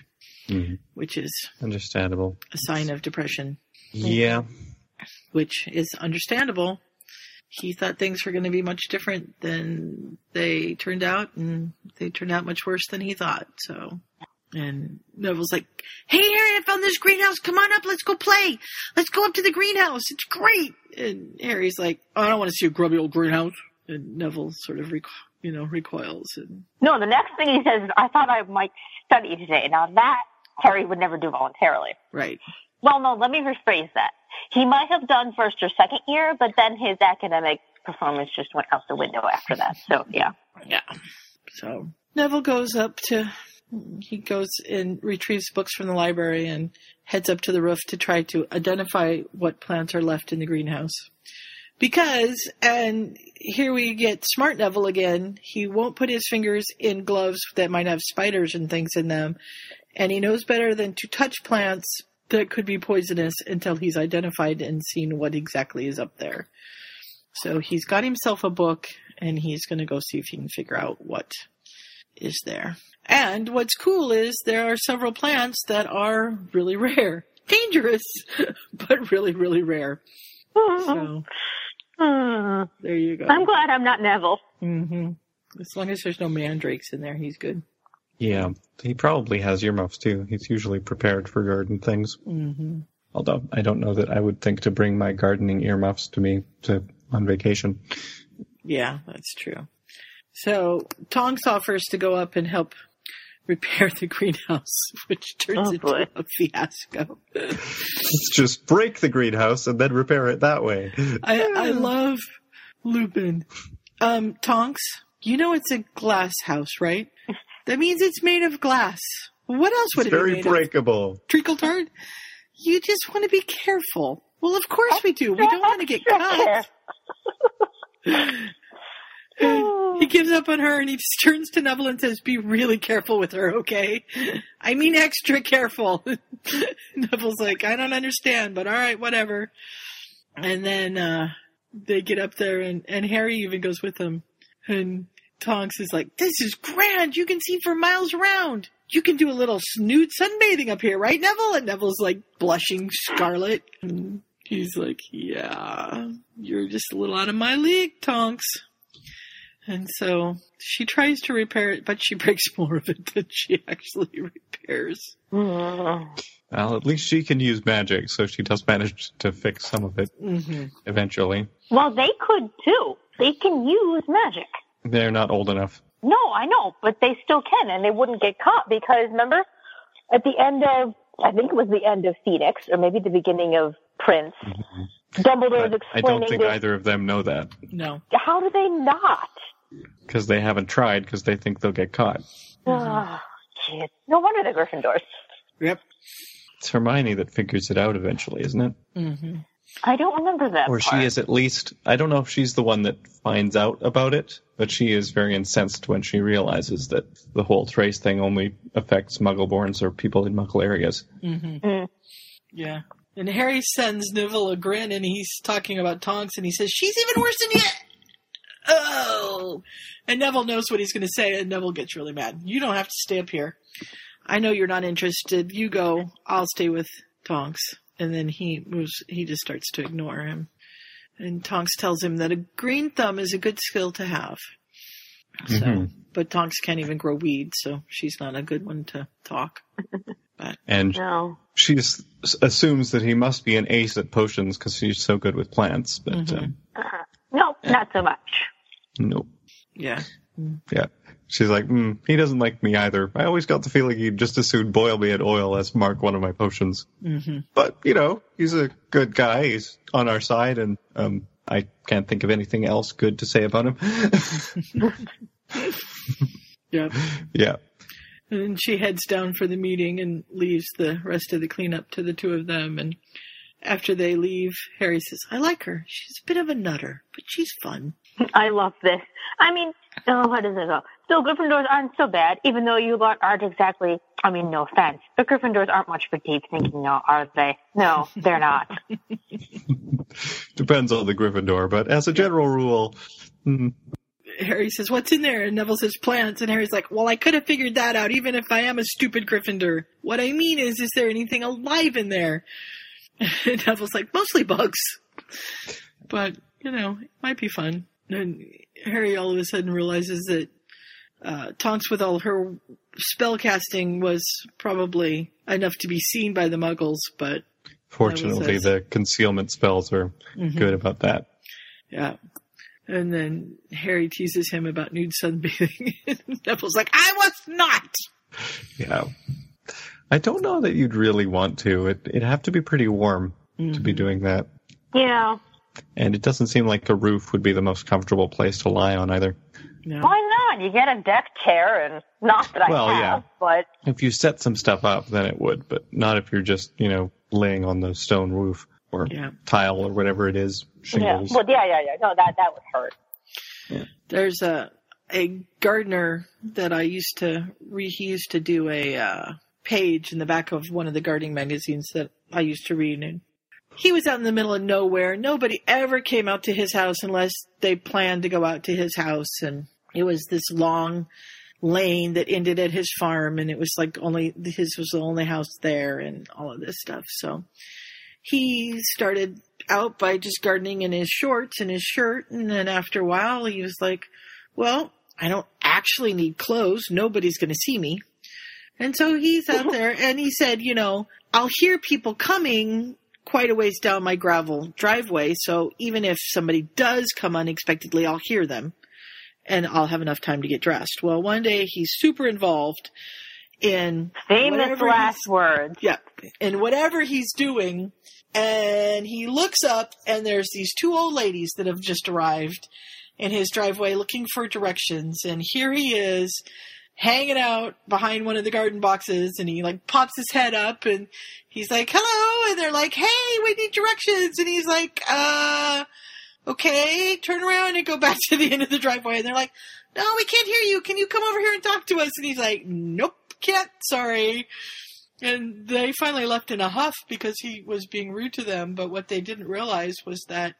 Mhm. which is Understandable. a sign of depression Yeah. which is understandable. He thought things were going to be much different than they turned out, and they turned out much worse than he thought. So, And Neville's like, "Hey, Harry, I found this greenhouse. Come on up. Let's go play. Let's go up to the greenhouse. It's great." And Harry's like, "I don't want to see a grubby old greenhouse." And Neville sort of, reco- you know, recoils. And No, the next thing he says is, I thought I might study today. Now that Harry would never do voluntarily. right, Well, no, let me rephrase that. He might have done first or second year, but then his academic performance just went out the window after that. So, yeah. yeah. So Neville goes up to, he goes and retrieves books from the library and heads up to the roof to try to identify what plants are left in the greenhouse. Because, and here we get smart Neville again, he won't put his fingers in gloves that might have spiders and things in them. And he knows better than to touch plants that could be poisonous until he's identified and seen what exactly is up there. So he's got himself a book and he's going to go see if he can figure out what is there. And what's cool is there are several plants that are really rare. Dangerous, (laughs) but really, really rare. So Hmm. there you go. I'm glad I'm not Neville. hmm As long as there's no mandrakes in there, he's good. Yeah, he probably has earmuffs too. He's usually prepared for garden things. hmm Although I don't know that I would think to bring my gardening earmuffs to me to on vacation. Yeah, that's true. So Tonks offers to go up and help repair the greenhouse, (laughs) which turns Oh, into boy. a fiasco. Let's just break the greenhouse and then repair it that way. I, I love Lupin. Um, Tonks, you know it's a glass house, right? That means it's made of glass. What else would It's it be very breakable. of? Treacle tart? You just want to be careful. Well, of course we do. We don't want to get (laughs) cut. he gives up on her and he just turns to Neville and says, Be really careful with her, okay? I mean, extra careful. (laughs) Neville's like, I don't understand, but all right, whatever. And then uh, they get up there and, and Harry even goes with them. And Tonks is like, This is grand. You can see for miles around. You can do a little snoot sunbathing up here, right, Neville? And Neville's like blushing scarlet. And he's like, Yeah, you're just a little out of my league, Tonks. And so she tries to repair it, but she (laughs) breaks more of it than she actually repairs. (sighs) Well, at least she can use magic, so she does manage to fix some of it Mm-hmm. eventually. Well, they could too. They can use magic. They're not old enough. No, I know, but they still can, and they wouldn't get caught because remember, at the end of I think it was the end of Phoenix, or maybe the beginning of Prince. Dumbledore's But I explaining don't think this. either of them know that No. How do they not? because they haven't tried because they think they'll get caught. Oh, kids. No wonder they're Gryffindors. Yep. It's Hermione that figures it out eventually, isn't it? Mm-hmm. I don't remember that. Or she is at least, I don't know if she's the one that finds out about it, but she is very incensed when she realizes that the whole trace thing only affects Muggleborns or people in Muggle areas. Mm-hmm. Mm. Yeah. And Harry sends Neville a grin and he's talking about Tonks and he says, She's even worse than you. Oh. And Neville knows what he's going to say and Neville gets really mad. You don't have to stay up here. I know you're not interested. You go. I'll stay with Tonks. And then he moves, he just starts to ignore him. And Tonks tells him that a green thumb is a good skill to have. So, Mhm. but Tonks can't even grow weeds, so she's not a good one to talk. (laughs) But And No. she assumes that he must be an ace at potions because she's so good with plants, but Mhm. Uh-huh. No, not so much. um, nope. yeah. Yeah. She's like, mm, he doesn't like me either. I always got the feeling he'd just as soon boil me in oil as mark one of my potions. Mm-hmm. But, you know, he's a good guy. He's on our side, and um, I can't think of anything else good to say about him. (laughs) Yep. yeah. And she heads down for the meeting and leaves the rest of the cleanup to the two of them. And after they leave, Harry says, I like her. She's a bit of a nutter, but she's fun. I love this. I mean, oh, how does it go? Still, Gryffindors aren't so bad, even though you lot aren't exactly, I mean, no offense, but Gryffindors aren't much for deep thinking, now, are they? No, they're not. (laughs) Depends on the Gryffindor, but as a general rule, mm, Harry says, What's in there? And Neville says, Plants. And Harry's like, Well, I could have figured that out, even if I am a stupid Gryffindor. What I mean is, is there anything alive in there? (laughs) And Neville's like, Mostly bugs. But, you know, it might be fun. And Harry all of a sudden realizes that uh, Tonks, with all her spell casting, was probably enough to be seen by the Muggles, but Fortunately, the concealment spells are Mhm. good about that. yeah. And then Harry teases him about nude sunbathing. (laughs) Neville's like, I was not. Yeah. I don't know that you'd really want to. It, it'd have to be pretty warm to Mm-hmm. be doing that. Yeah. And it doesn't seem like a roof would be the most comfortable place to lie on either. Why not? You get a deck chair, and not that I Well, have, yeah. but If you set some stuff up, then it would, but not if you're just, you know, laying on the stone roof or Yeah. tile or whatever it is, yeah, shingles. well, yeah, yeah, yeah. No, that that would hurt. There's a a gardener that I used to re, he used to do a uh, page in the back of one of the gardening magazines that I used to read, and he was out in the middle of nowhere. Nobody ever came out to his house unless they planned to go out to his house, and it was this long lane that ended at his farm, and it was like only his was the only house there, and all of this stuff. So he started out by just gardening in his shorts and his shirt, and then after a while, he was like, "Well, I don't actually need clothes. Nobody's going to see me." And so he's out (laughs) there, and he said, "You know, I'll hear people coming." Quite a ways down my gravel driveway, so even if somebody does come unexpectedly, I'll hear them and I'll have enough time to get dressed. Well, one day he's super involved in Famous last words. Yeah, in whatever he's doing, and he looks up, and there's these two old ladies that have just arrived in his driveway looking for directions, and here he is hanging out behind one of the garden boxes and he like pops his head up and he's like hello and they're like hey we need directions and he's like uh okay, turn around and go back to the end of the driveway. And they're like, no, we can't hear you. Can you come over here and talk to us? And he's like, nope, can't. Sorry. And they finally left in a huff because he was being rude to them. But what they didn't realize was that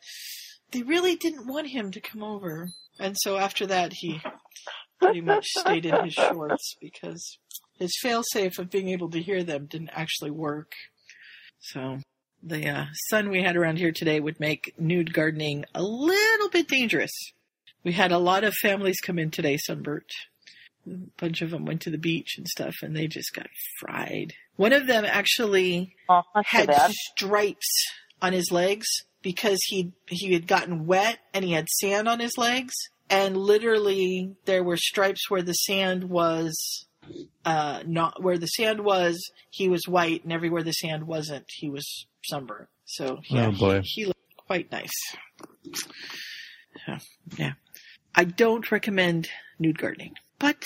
they really didn't want him to come over. And so after that, he pretty much stayed in his shorts because his failsafe of being able to hear them didn't actually work. So the uh, sun we had around here today would make nude gardening a little bit dangerous. We had a lot of families come in today, sunburnt. A bunch of them went to the beach and stuff, and they just got fried. One of them actually had stripes on his legs because he he had gotten wet and he had sand on his legs, and literally there were stripes where the sand was uh not where the sand was he was white and everywhere the sand wasn't he was sunburned so yeah Oh, boy. He, he looked quite nice so, yeah i don't recommend nude gardening but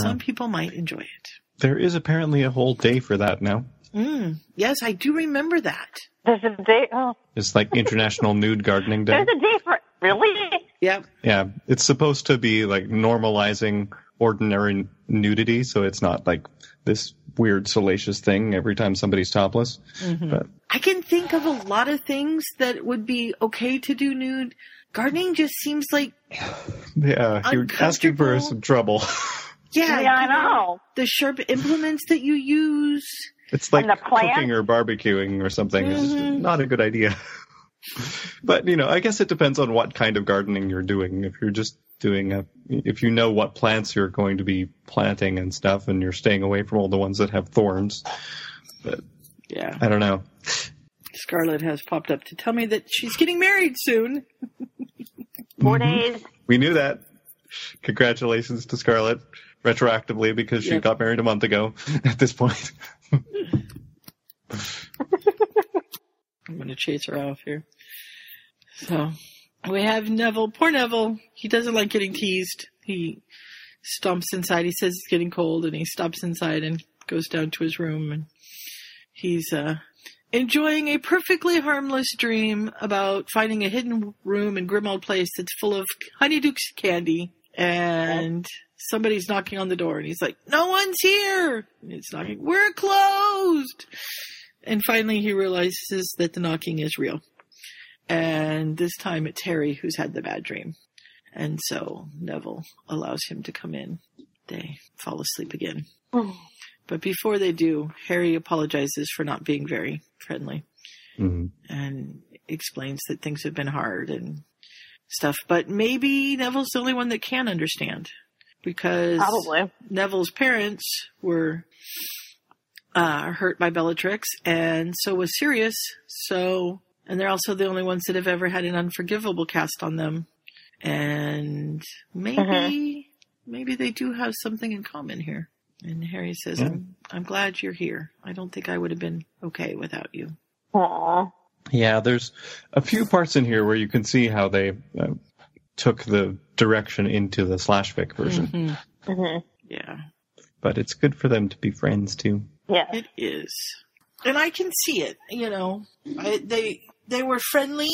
some Yeah. people might enjoy it There is apparently a whole day for that now. mm, yes i do remember that There's a day. Oh, It's like International (laughs) Nude Gardening Day. there's a day for really. Yep. Yeah, it's supposed to be like normalizing ordinary nudity, so it's not like this weird salacious thing every time somebody's topless. Mhm. But I can think of a lot of things that would be okay to do nude. Gardening just seems like (sighs) yeah, you're asking for some trouble. (laughs) yeah, Yeah, I you know. the sharp implements that you use. It's like And the plant? cooking or barbecuing or something. It's Mhm. not a good idea. But you know, I guess it depends on what kind of gardening you're doing. If you're just doing a, if you know what plants you're going to be planting and stuff, and you're staying away from all the ones that have thorns. But Yeah. I don't know. Scarlett has popped up to tell me that she's getting married soon. (laughs) 4 Mhm. days. We knew that. Congratulations to Scarlett retroactively because she Yep. got married a month ago. (laughs) At this point, (laughs) I'm going to chase her off here. So we have Neville. Poor Neville. He doesn't like getting teased. He stomps inside. He says it's getting cold, and he stops inside and goes down to his room. And he's uh, enjoying a perfectly harmless dream about finding a hidden room in Grimmauld Place that's full of Honeyduke's candy. And somebody's knocking on the door, and he's like, "No one's here." And it's knocking. We're closed. And finally, he realizes that the knocking is real. And this time it's Harry who's had the bad dream. And so Neville allows him to come in. They fall asleep again. But before they do, Harry apologizes for not being very friendly Mhm. and explains that things have been hard and stuff. But maybe Neville's the only one that can understand. because Probably. Neville's parents were uh, hurt by Bellatrix, and so was Sirius. So, and they're also the only ones that have ever had an unforgivable cast on them. And maybe, Mm-hmm. maybe they do have something in common here. And Harry says, Yeah. I'm, I'm glad you're here. I don't think I would have been okay without you. Aw. Yeah, there's a few parts in here where you can see how they uh, took the direction into the slash fic version, Mhm. Mhm. Yeah. but it's good for them to be friends too. Yeah. It is, and I can see it. You know, I, they they were friendly,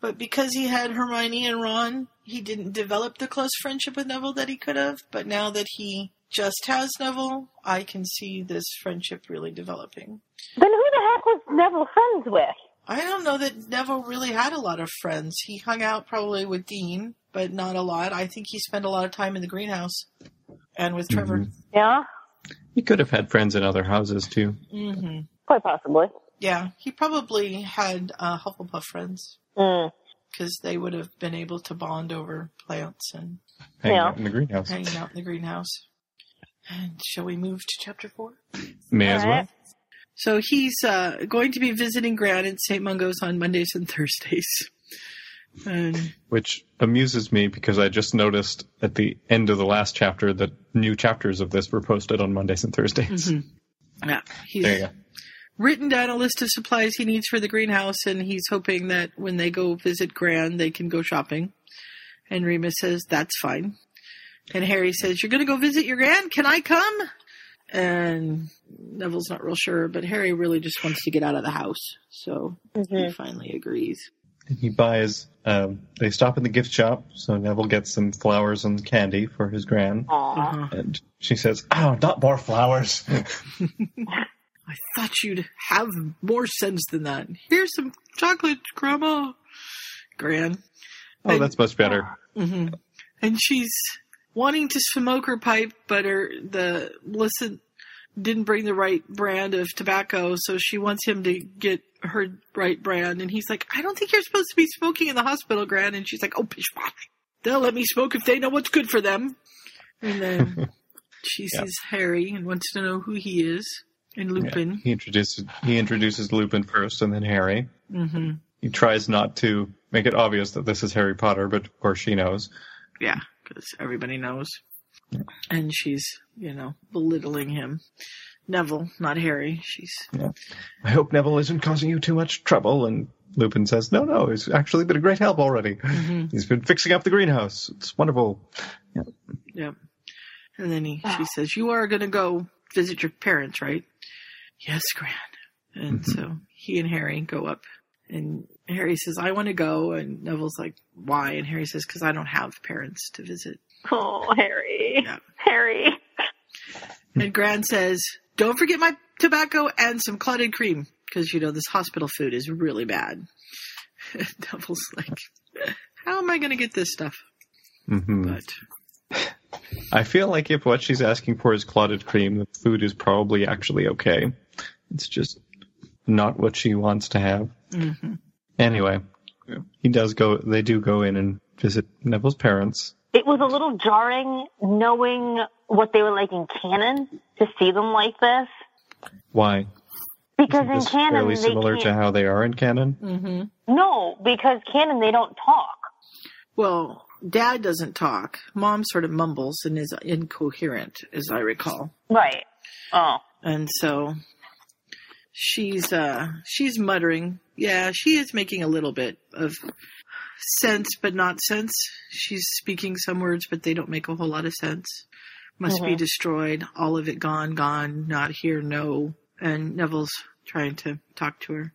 but because he had Hermione and Ron, he didn't develop the close friendship with Neville that he could have. But now that he just has Neville, I can see this friendship really developing. Then who the heck was Neville friends with? I don't know that Neville really had a lot of friends. He hung out probably with Dean, but not a lot. I think he spent a lot of time in the greenhouse and with Trevor. Yeah. He could have had friends in other houses too. Mm-hmm. Quite possibly. Yeah, he probably had uh, Hufflepuff friends Mm. because they would have been able to bond over plants and Hanging Yeah. out in the greenhouse. hanging out in the greenhouse. And shall we move to chapter four? May as well. right. So he's uh, going to be visiting Gran in St. Mungo's on Mondays and Thursdays. And Which amuses me because I just noticed at the end of the last chapter that new chapters of this were posted on Mondays and Thursdays. Mhm. yeah, he's There you go. Written down a list of supplies he needs for the greenhouse, and he's hoping that when they go visit Gran, they can go shopping. And Remus says, That's fine. And Harry says, You're going to go visit your Gran? Can I come? And Neville's not real sure, but Harry really just wants to get out of the house. So he finally agrees. And he buys. Um, they stop in the gift shop, so Neville gets some flowers and candy for his gran, Aw. and she says, "Oh, not more flowers." (laughs) I thought you'd have more sense than that. Here's some chocolate, Grandma. Gran. oh, that's much better. hmm And she's wanting to smoke her pipe, but her the listen didn't bring the right brand of tobacco, so she wants him to get her right brand. And he's like, "I don't think you're supposed to be smoking in the hospital, Gran." And she's like, "Oh, pish posh. They'll let me smoke if they know what's good for them." And then (laughs) she Yeah. sees Harry and wants to know who he is. And Lupin. He introduces he introduces Lupin first, and then Harry. hmm He tries not to make it obvious that this is Harry Potter, but of course she knows. Yeah, because everybody knows. And she's, you know, belittling him. Neville, not Harry. She's I hope Neville isn't causing you too much trouble. And Lupin says, "No, no, he's actually been a great help already. He's been fixing up the greenhouse. It's wonderful." Yep. And then he, she says, "You are going to go visit your parents, right?" Yes, Gran. And so he and Harry go up, and Harry says, "I want to go," and Neville's like, "Why?" And Harry says, "Because I don't have parents to visit." Oh, Harry. Yeah. Harry. And Gran says, "Don't forget my tobacco and some clotted cream, because you know this hospital food is really bad." (laughs) And Neville's like, "How am I going to get this stuff?" hmm But I feel like if what she's asking for is clotted cream, the food is probably actually okay. It's just not what she wants to have. mhm. Anyway, he does go. They do go in and visit Neville's parents. It was a little jarring knowing what they were like in canon to see them like this. Why? Because Isn't in canon, fairly similar to can't- how they are in canon? Mm-hmm. No, because canon they don't talk. Well, Dad doesn't talk. Mom sort of mumbles and is incoherent, as I recall. Right. Oh. And so she's uh she's muttering. Yeah, she is making a little bit of sense, but not sense. She's speaking some words, but they don't make a whole lot of sense. Must be Mhm. destroyed. All of it gone, gone. Not here. No. And Neville's trying to talk to her.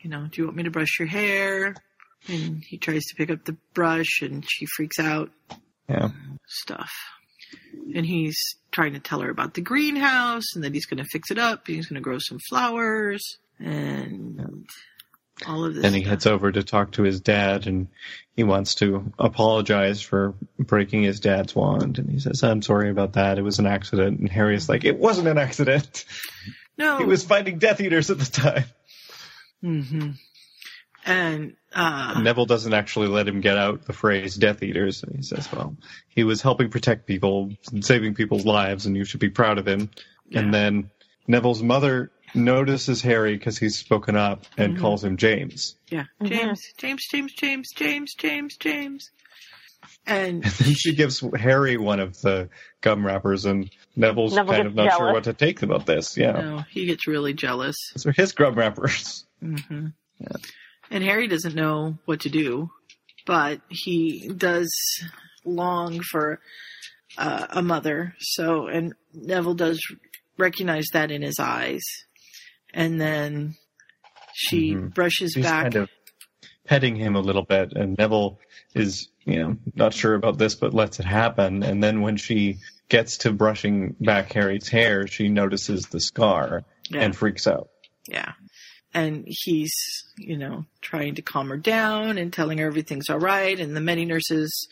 You know, do you want me to brush your hair? And he tries to pick up the brush, and she freaks out. Yeah. Stuff. And he's trying to tell her about the greenhouse and that he's going to fix it up. He's going to grow some flowers and all of this. Then he heads over to talk to his dad, and he wants to apologize for breaking his dad's wand. And he says, "I'm sorry about that. It was an accident." And Harry's like, "It wasn't an accident. No. He was fighting Death Eaters at the time." hmm And uh, Neville doesn't actually let him get out the phrase Death Eaters. And he says, well, he was helping protect people and saving people's lives, and you should be proud of him. And then Neville's mother notices Harry because he's spoken up and Mhm. calls him James. yeah, James, James, James, James, James, James, James. And (laughs) And then she gives Harry one of the gum wrappers, and Neville's Neville kind of gets not sure what to take about this. Yeah. no, he gets really jealous. Those are his gum wrappers. hmm And Harry doesn't know what to do, but he does long for uh, a mother. So, and Neville does recognize that in his eyes. And then she Mhm. brushes She's back. kind of petting him a little bit, and Neville is, you know, not sure about this, but lets it happen. And then when she gets to brushing back Harry's hair, she notices the scar Yeah. and freaks out. Yeah. And he's, you know, trying to calm her down and telling her everything's all right. And the many nurses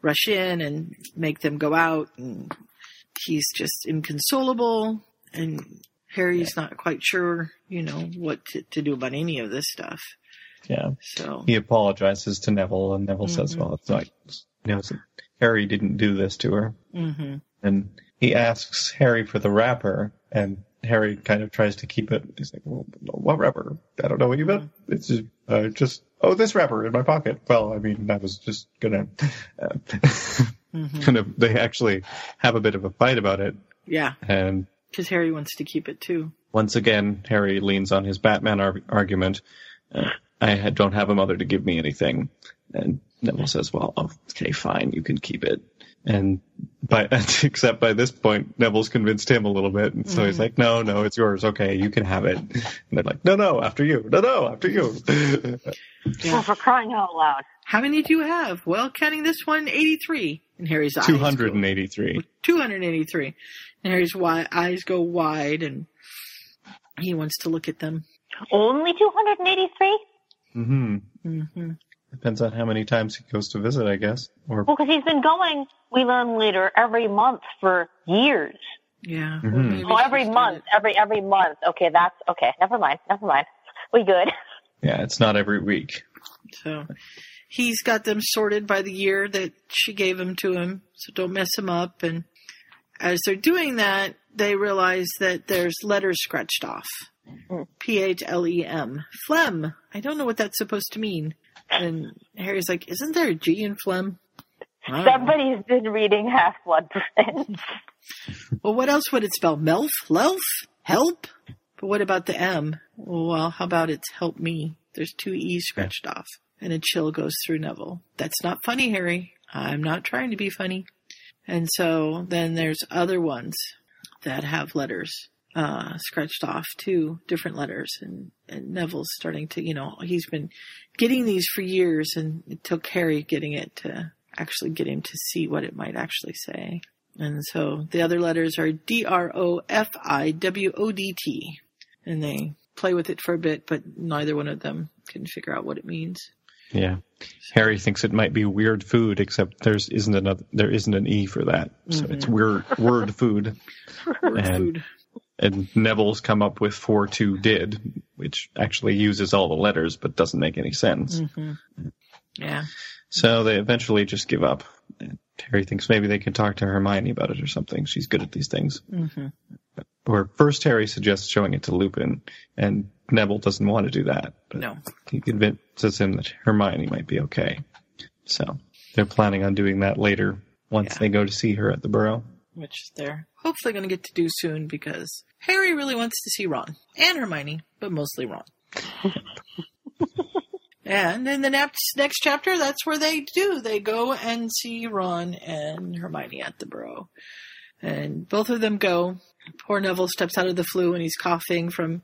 rush in and make them go out. And he's just inconsolable. And Harry's not quite sure, you know, what to, to do about any of this stuff. Yeah. So, He apologizes to Neville, and Neville says, Mhm. "Well, it's like, you know, it's- Harry didn't do this to her." Mm-hmm. And he asks Harry for the wrapper, and Harry kind of tries to keep it. He's like, well, "What wrapper? I don't know what you meant. It's just, uh, just oh, this wrapper in my pocket." Well, I mean, I was just gonna. Uh, Mhm. kind of, they actually have a bit of a fight about it, yeah, and because Harry wants to keep it too. once again, Harry leans on his Batman ar- argument. Uh, I don't have a mother to give me anything. And Neville says, well, okay, fine, you can keep it. And by, (laughs) except by this point, Neville's convinced him a little bit. And so he's Mhm. like, no, no, it's yours. Okay, you can have it. And they're like, no, no, after you. No, no, after you. (laughs) Oh, for crying out loud. How many do you have? Well, counting this one, 83. And Harry's eyes. 283. 283. And Harry's wi- eyes go wide and he wants to look at them. Only 283? Mm-hmm. hmm Depends on how many times he goes to visit, I guess. Or Well, because he's been going, we learn later, every month for years. Yeah. Mhm. Oh, every month, every every month. Okay, that's okay. Never mind. Never mind. We good. (laughs) yeah, it's not every week. So he's got them sorted by the year that she gave them to him. So don't mess him up. And as they're doing that, they realize that there's letters scratched off. P H L E M. Phlegm. I don't know what that's supposed to mean. And Harry's like, isn't there a G in phlegm? I don't know. Somebody's been reading Half Blood Prince. (laughs) Well, what else would it spell? Melf? Lelf? Help? But what about the M? Well, how about it's help me? There's two E's scratched off. And a chill goes through Neville. That's not funny, Harry. I'm not trying to be funny. And so then there's other ones that have letters uh, scratched off two different letters. And, and Neville's starting to, you know, he's been getting these for years and it took Harry getting it to actually get him to see what it might actually say. And so the other letters are D R O F I W O D T. And they play with it for a bit, but neither one of them can figure out what it means. Yeah. Harry thinks it might be weird food, except there's isn't another there isn't an E for that. So Mhm. it's weird word food. (laughs) Word and, food. And Neville's come up with four two did, which actually uses all the letters but doesn't make any sense. hmm Yeah. So they eventually just give up. And Harry thinks maybe they can talk to Hermione about it or something. She's good at these things. hmm Or first Harry suggests showing it to Lupin, and Neville doesn't want to do that. But No. he convinces him that Hermione might be okay. So they're planning on doing that later once they go to see her at the Burrow. Which they're hopefully going to get to do soon because Harry really wants to see Ron and Hermione, but mostly Ron. (laughs) and in the next next chapter, that's where they do. They go and see Ron and Hermione at the Burrow, and both of them go. Poor Neville steps out of the flue and he's coughing from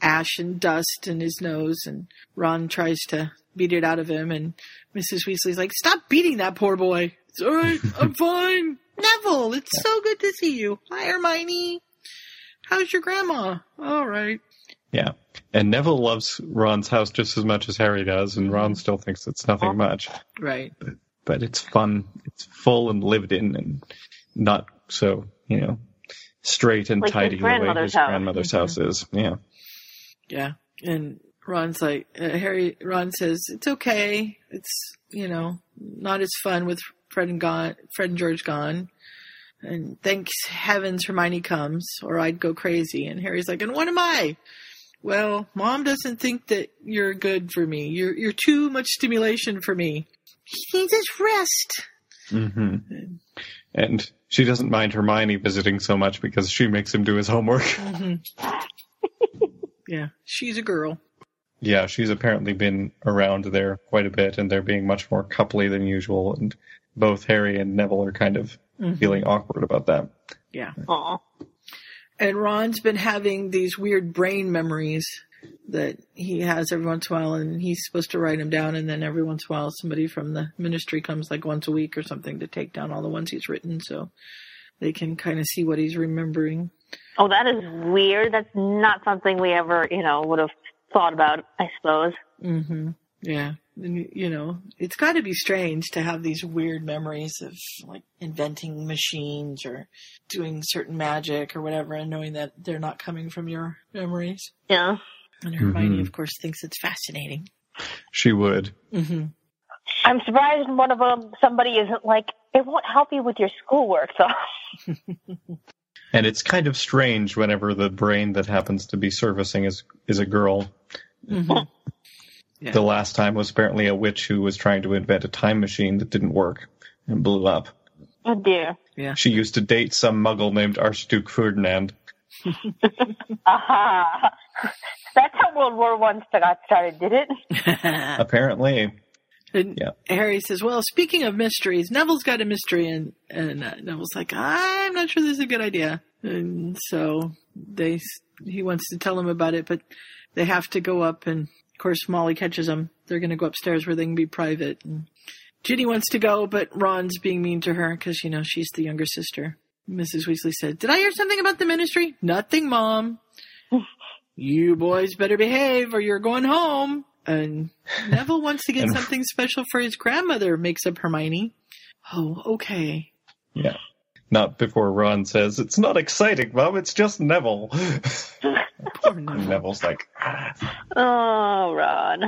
ash and dust in his nose, and Ron tries to beat it out of him, and Mrs. Weasley's like, "Stop beating that poor boy. It's all right. I'm (laughs) fine." Neville, it's so good to see you. Hi, Hermione. How's your grandma? All right. Yeah. And Neville loves Ron's house just as much as Harry does, and Ron still thinks it's nothing much. Right. But it's fun. It's full and lived in and not so, you know, straight and Like tidy the way his house. grandmother's Mm-hmm. house is. Yeah. Yeah. And Ron's like, uh, Harry, Ron says, it's okay. It's, you know, not as fun with Fred and gone, Fred and George gone. And thanks heavens Hermione comes or I'd go crazy. And Harry's like, and what am I? Well, mom doesn't think that you're good for me. You're, you're too much stimulation for me. He needs his rest. hmm And she doesn't mind Hermione visiting so much because she makes him do his homework. (laughs) Mhm. yeah, she's a girl. Yeah, she's apparently been around there quite a bit, and they're being much more coupley than usual. And both Harry and Neville are kind of Mhm. feeling awkward about that. Yeah. Aw. And Ron's been having these weird brain memories that he has every once in a while, and he's supposed to write them down. And then every once in a while, somebody from the ministry comes like once a week or something to take down all the ones he's written, so they can kind of see what he's remembering. Oh, that is weird. That's not something we ever, you know, would have thought about, I suppose. hmm Yeah. And, you know, it's got to be strange to have these weird memories of like inventing machines or doing certain magic or whatever, and knowing that they're not coming from your memories. Yeah. And Hermione, Mhm. of course, thinks it's fascinating. She would. hmm I'm surprised one of them, somebody isn't like, it won't help you with your schoolwork, though. (laughs) And it's kind of strange whenever the brain that happens to be servicing is is a girl. hmm (laughs) Yeah. The last time was apparently a witch who was trying to invent a time machine that didn't work and blew up. Oh dear. Yeah. She used to date some muggle named Archduke Ferdinand. (laughs) Aha. That's how World War One got started, did it? (laughs) Apparently. And Yeah. Harry says, "Well, speaking of mysteries, Neville's got a mystery," and and uh, Neville's like, "I'm not sure this is a good idea." And so they he wants to tell him about it, but they have to go up, and of course Molly catches them. They're going to go upstairs where they can be private. And Ginny wants to go, but Ron's being mean to her because you know she's the younger sister. Mrs. Weasley said, "Did I hear something about the ministry? Nothing, Mom. (sighs) you boys better behave, or you're going home." And (sighs) Neville wants to get something special for his grandmother, makes up Hermione. Oh, okay. Yeah. Not before Ron says, It's not exciting, Mom, it's just Neville. (laughs) (laughs) Poor Neville. Neville's like, Oh, Ron.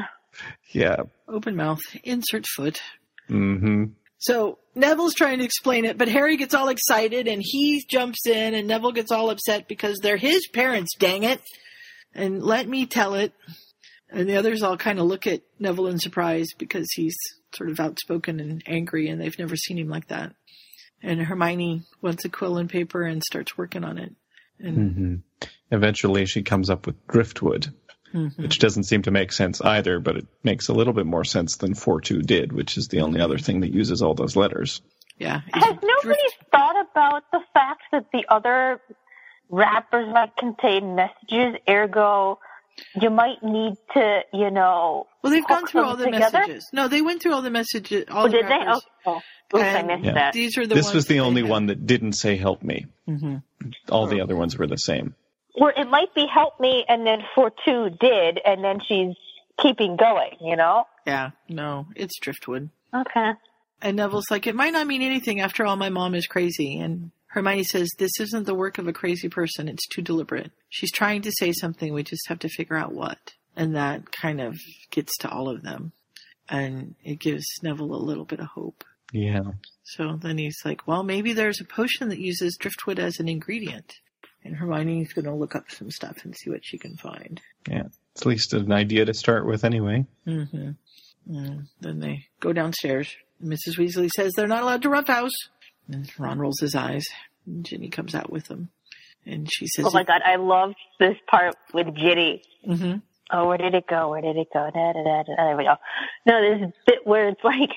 Yeah. Open mouth, insert foot. Mm-hmm. So Neville's trying to explain it, but Harry gets all excited and he jumps in and Neville gets all upset because they're his parents, dang it. And let me tell it. And the others all kind of look at Neville in surprise because he's sort of outspoken and angry and they've never seen him like that. And Hermione wants a quill and paper and starts working on it. And hmm Eventually, she comes up with driftwood, Mhm. which doesn't seem to make sense either, but it makes a little bit more sense than 4-2 did, which is the only other thing that uses all those letters. yeah. Has nobody thought about the fact that the other wrappers might contain messages, ergo, you might need to, you know. Well, they've gone through all the together? messages. No, they went through all the messages. All Oh, the did they? Oh, oh. Oops, I missed Yeah. that. These are the this ones was the only they one that didn't say help me. hmm All the other ones were the same. Or it might be help me, and then for two did, and then she's keeping going, you know? Yeah, no, it's driftwood. Okay. And Neville's like, it might not mean anything. After all, my mom is crazy. And Hermione says, this isn't the work of a crazy person. It's too deliberate. She's trying to say something. We just have to figure out what. And that kind of gets to all of them. And it gives Neville a little bit of hope. Yeah. So then he's like, well, maybe there's a potion that uses driftwood as an ingredient. And Hermione's going to look up some stuff and see what she can find. Yeah. It's at least an idea to start with anyway. Mm-hmm. Mm. Then they go downstairs. Mrs. Weasley says they're not allowed to roughhouse. And Ron rolls his eyes. And Ginny comes out with them. And she says, Oh my god, I loved this part with Ginny. hmm Oh, where did it go? Where did it go? Da, da, da, da. There we go. No, there's a bit where it's like,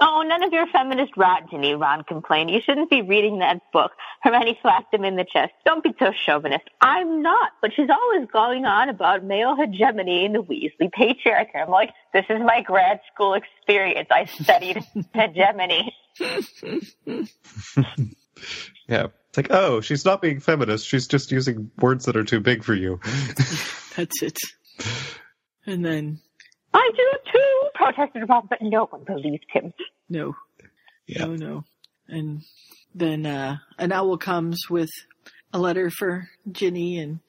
oh, none of your feminist rot, Ginny, Ron complained. You shouldn't be reading that book. Hermione slapped him in the chest. Don't be so chauvinist. I'm not, but she's always going on about male hegemony in the Weasley patriarchy. I'm like, this is my grad school experience. I studied (laughs) hegemony. (laughs) Yeah. It's like, oh, she's not being feminist. She's just using words that are too big for you. (laughs) That's it. And then, I do too, protested Ron, but no one believed him. no. Yeah. No, no. And then uh, an owl comes with a letter for Ginny, and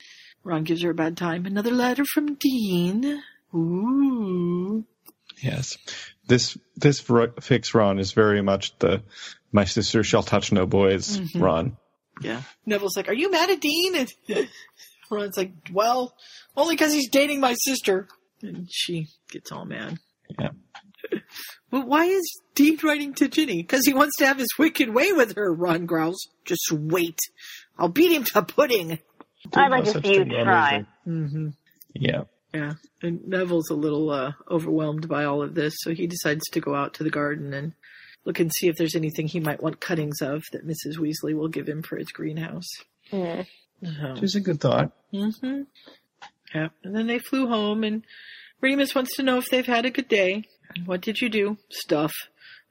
Ron gives her a bad time. Another letter from Dean. Ooh. Yes. This this r- fix Ron is very much the my sister shall touch no boys Mhm. Ron. Yeah. Neville's like, "Are you mad at Dean?" And (laughs) Ron's like, "Well, only because he's dating my sister." And she gets all mad. Yeah. But why is Dean writing to Ginny? Because he wants to have his wicked way with her. Ron growls. Just wait. I'll beat him to pudding. I'd like to see you thing try. Mm-hmm. Yeah. Yeah. And Neville's a little uh, overwhelmed by all of this, so he decides to go out to the garden and look and see if there's anything he might want cuttings of that Mrs. Weasley will give him for his greenhouse. Mm. So. Which is a good thought. Mm-hmm. Yeah. And then they flew home, and Remus wants to know if they've had a good day. What did you do? Stuff.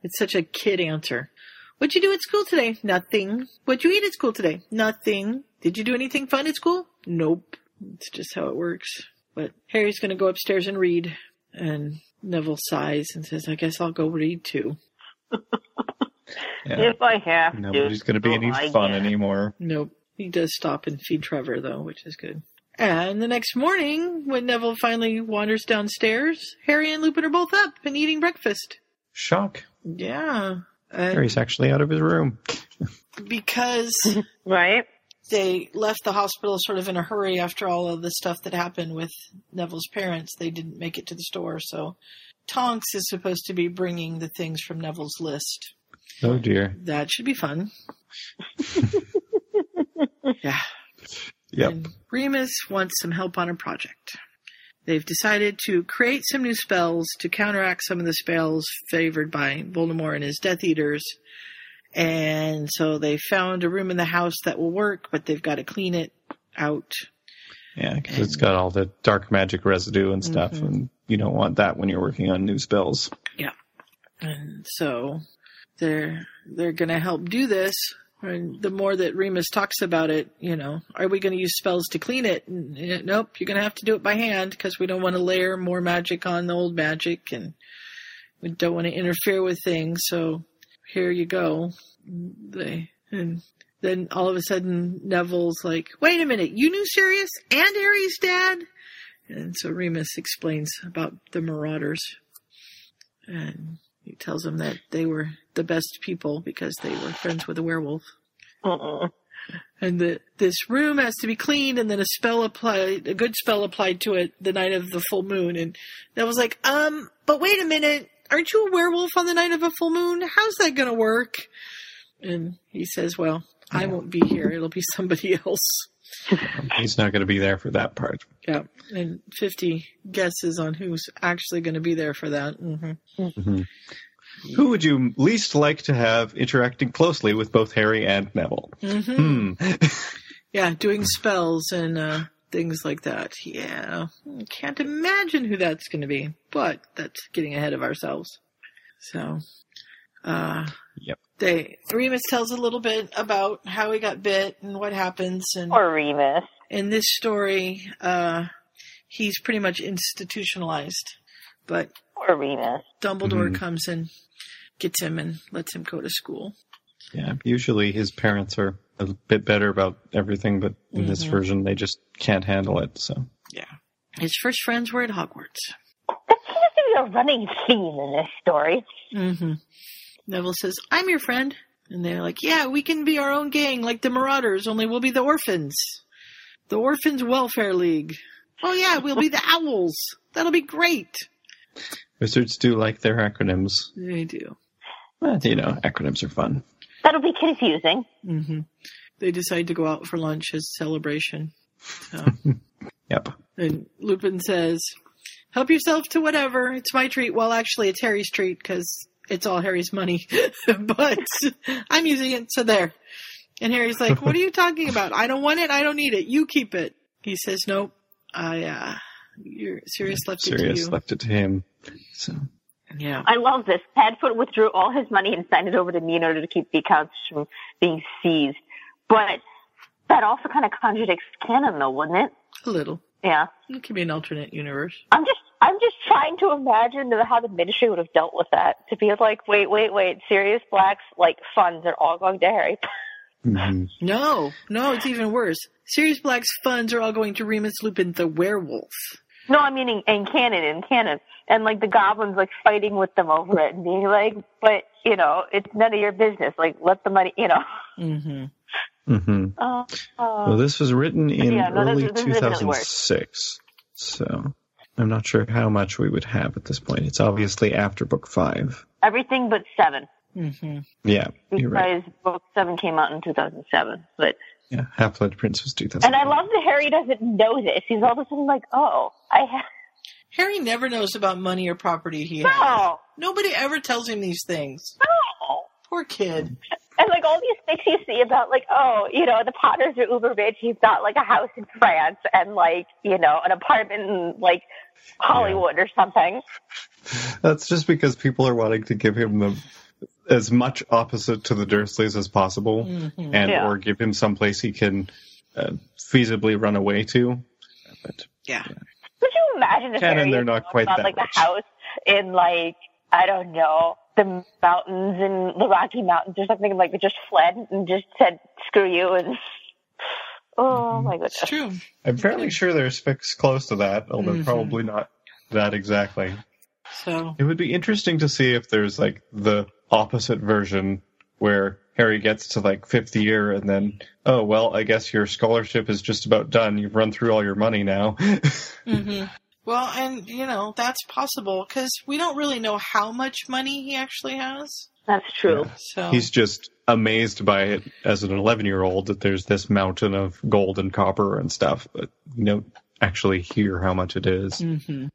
It's such a kid answer. What'd you do at school today? Nothing. What'd you eat at school today? Nothing. Did you do anything fun at school? Nope. It's just how it works. But Harry's gonna go upstairs and read, and Neville sighs and says, I guess I'll go read too. Yeah. If I have to. Nobody's going to be any oh, I fun guess. anymore. Nope. He does stop and feed Trevor, though, which is good. And the next morning, when Neville finally wanders downstairs, Harry and Lupin are both up and eating breakfast. Shock. Yeah. And Harry's actually out of his room. because (laughs) Right? they left the hospital sort of in a hurry after all of the stuff that happened with Neville's parents, they didn't make it to the store. So Tonks is supposed to be bringing the things from Neville's list. Oh dear. That should be fun. (laughs) yeah. Yep. And Remus wants some help on a project. They've decided to create some new spells to counteract some of the spells favored by Voldemort and his Death Eaters. And so they found a room in the house that will work, but they've got to clean it out. Yeah, because it's got all the dark magic residue and stuff, Mhm. and you don't want that when you're working on new spells. Yeah. And so they're they're going to help do this. And the more that Remus talks about it, you know, are we going to use spells to clean it? Nope, you're going to have to do it by hand because we don't want to layer more magic on the old magic and we don't want to interfere with things. So here you go. They and then all of a sudden Neville's like, "Wait a minute, you knew Sirius and Harry's dad?" And so Remus explains about the Marauders, and he tells them that they were the best people because they were friends with a werewolf, Mm-mm. and that this room has to be cleaned, and then a spell applied, a good spell applied to it the night of the full moon. And that was like, "Um, but wait a minute." Aren't you a werewolf on the night of a full moon? How's that gonna work? And he says, Well, I won't be here. It'll be (laughs) somebody else. (laughs) He's not going to be there for that part. Yeah. And 50 guesses on who's actually going to be there for that. hmm hmm Who would you least like to have interacting closely with both Harry and Neville? hmm Hmm. (laughs) Yeah, doing spells and uh, things like that. Yeah. Can't imagine who that's going to be, but that's getting ahead of ourselves. So, uh, Yep. They, Remus tells a little bit about how he got bit and what happens. And Or Remus. in this story, uh, he's pretty much institutionalized, but Or Remus. Dumbledore Mhm. comes and gets him and lets him go to school. Yeah, usually his parents are a bit better about everything, but in this Mhm. version they just can't handle it. So Yeah. His first friends were at Hogwarts. That seems to be a running theme in this story. Mm-hmm. Neville says, I'm your friend. And they're like, yeah, we can be our own gang like the Marauders, only we'll be the orphans. The Orphans Welfare League. Oh yeah, we'll be the (laughs) Owls. That'll be great. wizards do like their acronyms. They do. But, you know, acronyms are fun. That'll be confusing. Mm-hmm. They decide to go out for lunch as a celebration. So, (laughs) Yep. and Lupin says, help yourself to whatever. It's my treat. Well, actually, it's Harry's treat because it's all Harry's money. (laughs) but I'm using it, so there. And Harry's like, what are you talking about? I don't want it. I don't need it. You keep it. He says, nope. I, uh, you're serious left it to Sirius you. left it to him. So Yeah. I love this. Padfoot withdrew all his money and signed it over to me in order to keep the accounts from being seized. But that also kind of contradicts canon, though, wouldn't it? A little. Yeah. It could be an alternate universe. I'm just, I'm just trying to imagine how the ministry would have dealt with that. To be like, wait, wait, wait, Sirius Black's like funds are all going to Harry. mhm. No, no, it's even worse. Sirius Black's funds are all going to Remus Lupin the werewolf. No, I mean in, in canon, in canon, and like the goblins like fighting with them over it and being like, "But you know, it's none of your business. Like, let the money, you know." Mm-hmm. Mm-hmm. Uh, Well, this was written in Yeah, no, early is- this is really 2006, so I'm not sure how much we would have at this point. It's obviously after book five. everything but seven, Mm-hmm. Yeah, because you're right. book seven came out in 2007. But Yeah, Half Blood Prince was 2000. and I love that Harry doesn't know this. He's all of a sudden like, "Oh, I have." Harry never knows about money or property he No. has. Nobody ever tells him these things. No. Poor kid. And like all these things you see about like, oh, you know, the Potters are uber rich. He's got like a house in France and like, you know, an apartment in like Hollywood or something. That's just because people are wanting to give him the as much opposite to the Dursleys as possible, Mhm. and Yeah. or give him someplace he can uh, feasibly run away to. But Yeah. Could you imagine if Canon, Harry they're not quite about that like rich. the house in like I don't know the mountains and the Rocky Mountains or something like they just fled and just said screw you and (sighs) oh my goodness. It's true. I'm fairly sure there's fics close to that, although Mhm. probably not that exactly. So It would be interesting to see if there's like the opposite version where Harry gets to like fifth year and then, oh, well, I guess your scholarship is just about done. You've run through all your money now. (laughs) hmm Well, and you know that's possible because we don't really know how much money he actually has. That's true. So He's just amazed by it as an 11 year old that there's this mountain of gold and copper and stuff, but you don't actually hear how much it is. hmm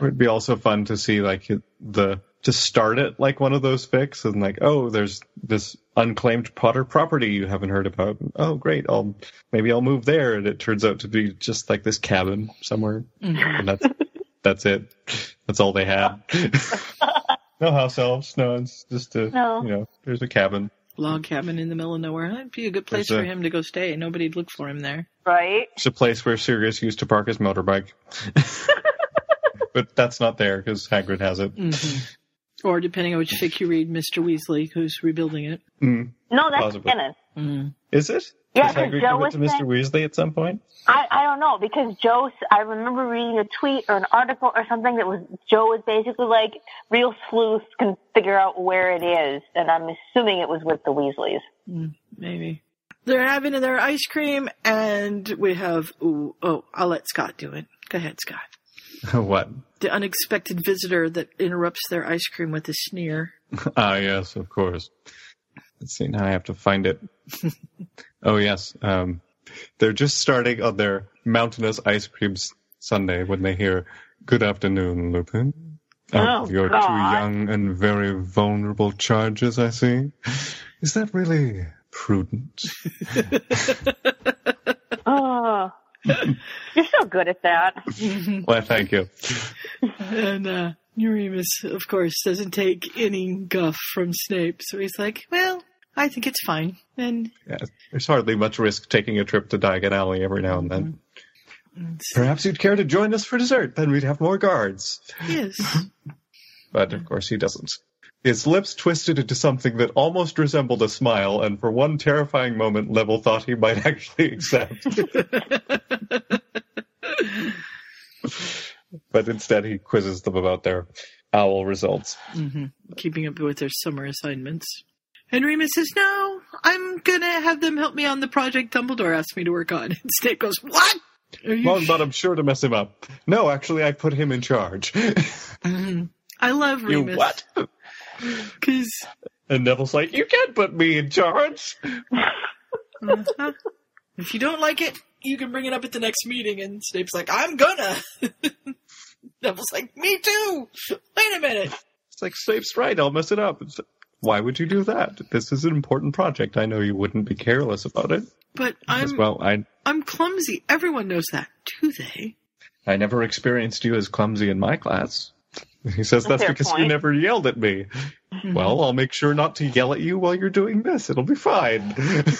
It'd be also fun to see like the to start it like one of those fics and like oh there's this unclaimed Potter property you haven't heard about oh great I'll maybe I'll move there and it turns out to be just like this cabin somewhere Mhm. and that's that's it that's all they had (laughs) no house elves no it's just a No. you know there's a cabin log cabin in the middle of nowhere. That'd be a good place There's for a- him to go stay. Nobody'd look for him there. Right? it's a place where Sirius used to park his motorbike (laughs) but that's not there because Hagrid has it hmm Or depending on which fic you read, Mr. Weasley, who's rebuilding it. mm. No, that's Possibly. canon. Mm. is it Yeah, Does 'cause Hagrid Joe give it to Mr. saying- Weasley at some point I, I don't know because Joe, I remember reading a tweet or an article or something that was Joe was basically like real sleuths can figure out where it is, and I'm assuming it was with the Weasleys. Mm, maybe. They're having their ice cream, and we have. Ooh, oh, I'll let Scott do it. Go ahead, Scott. (laughs) what The unexpected visitor that interrupts their ice cream with a sneer. (laughs) Ah, yes, of course. Let's see. Now I have to find it. (laughs) oh, yes. Um, they're just starting on their mountainous ice cream sundae when they hear, "Good afternoon, Lupin." Oh, your God. two young and very vulnerable charges, I see. Is that really prudent? Oh, you're so good at that. (laughs) well, thank you. and uh, Uremus, of course, doesn't take any guff from Snape, so he's like, "Well, I think it's fine." And Yeah, there's hardly much risk taking a trip to Diagon Alley every now and then. Perhaps you'd care to join us for dessert, then we'd have more guards. yes, (laughs) But of course he doesn't. His lips twisted into something that almost resembled a smile, and for one terrifying moment, Neville thought he might (laughs) actually accept. but instead, he quizzes them about their owl results. hmm keeping up with their summer assignments. And Remus says, "No, I'm gonna have them help me on the project Dumbledore asked me to work on." (laughs) And Snape goes, "What?" Are you Longbottom I'm sure to mess him up. No, actually, I put him in charge. Mhm. I love you Remus. what? Because And Neville's like, you can't put me in charge. uh-huh. if you don't like it, you can bring it up at the next meeting. And Snape's like, "I'm gonna." (laughs) Neville's like, "Me too." Wait a minute. It's like, Snape's right, I'll mess it up. It's, why would you do that? This is an important project. I know you wouldn't be careless about it. But I'm well, I I'm clumsy. Everyone knows that, do they? I never experienced you as clumsy in my class. (laughs) He says that's Fair because you never yelled at me. Well, I'll make sure not to yell at you while you're doing this. It'll be fine. (laughs)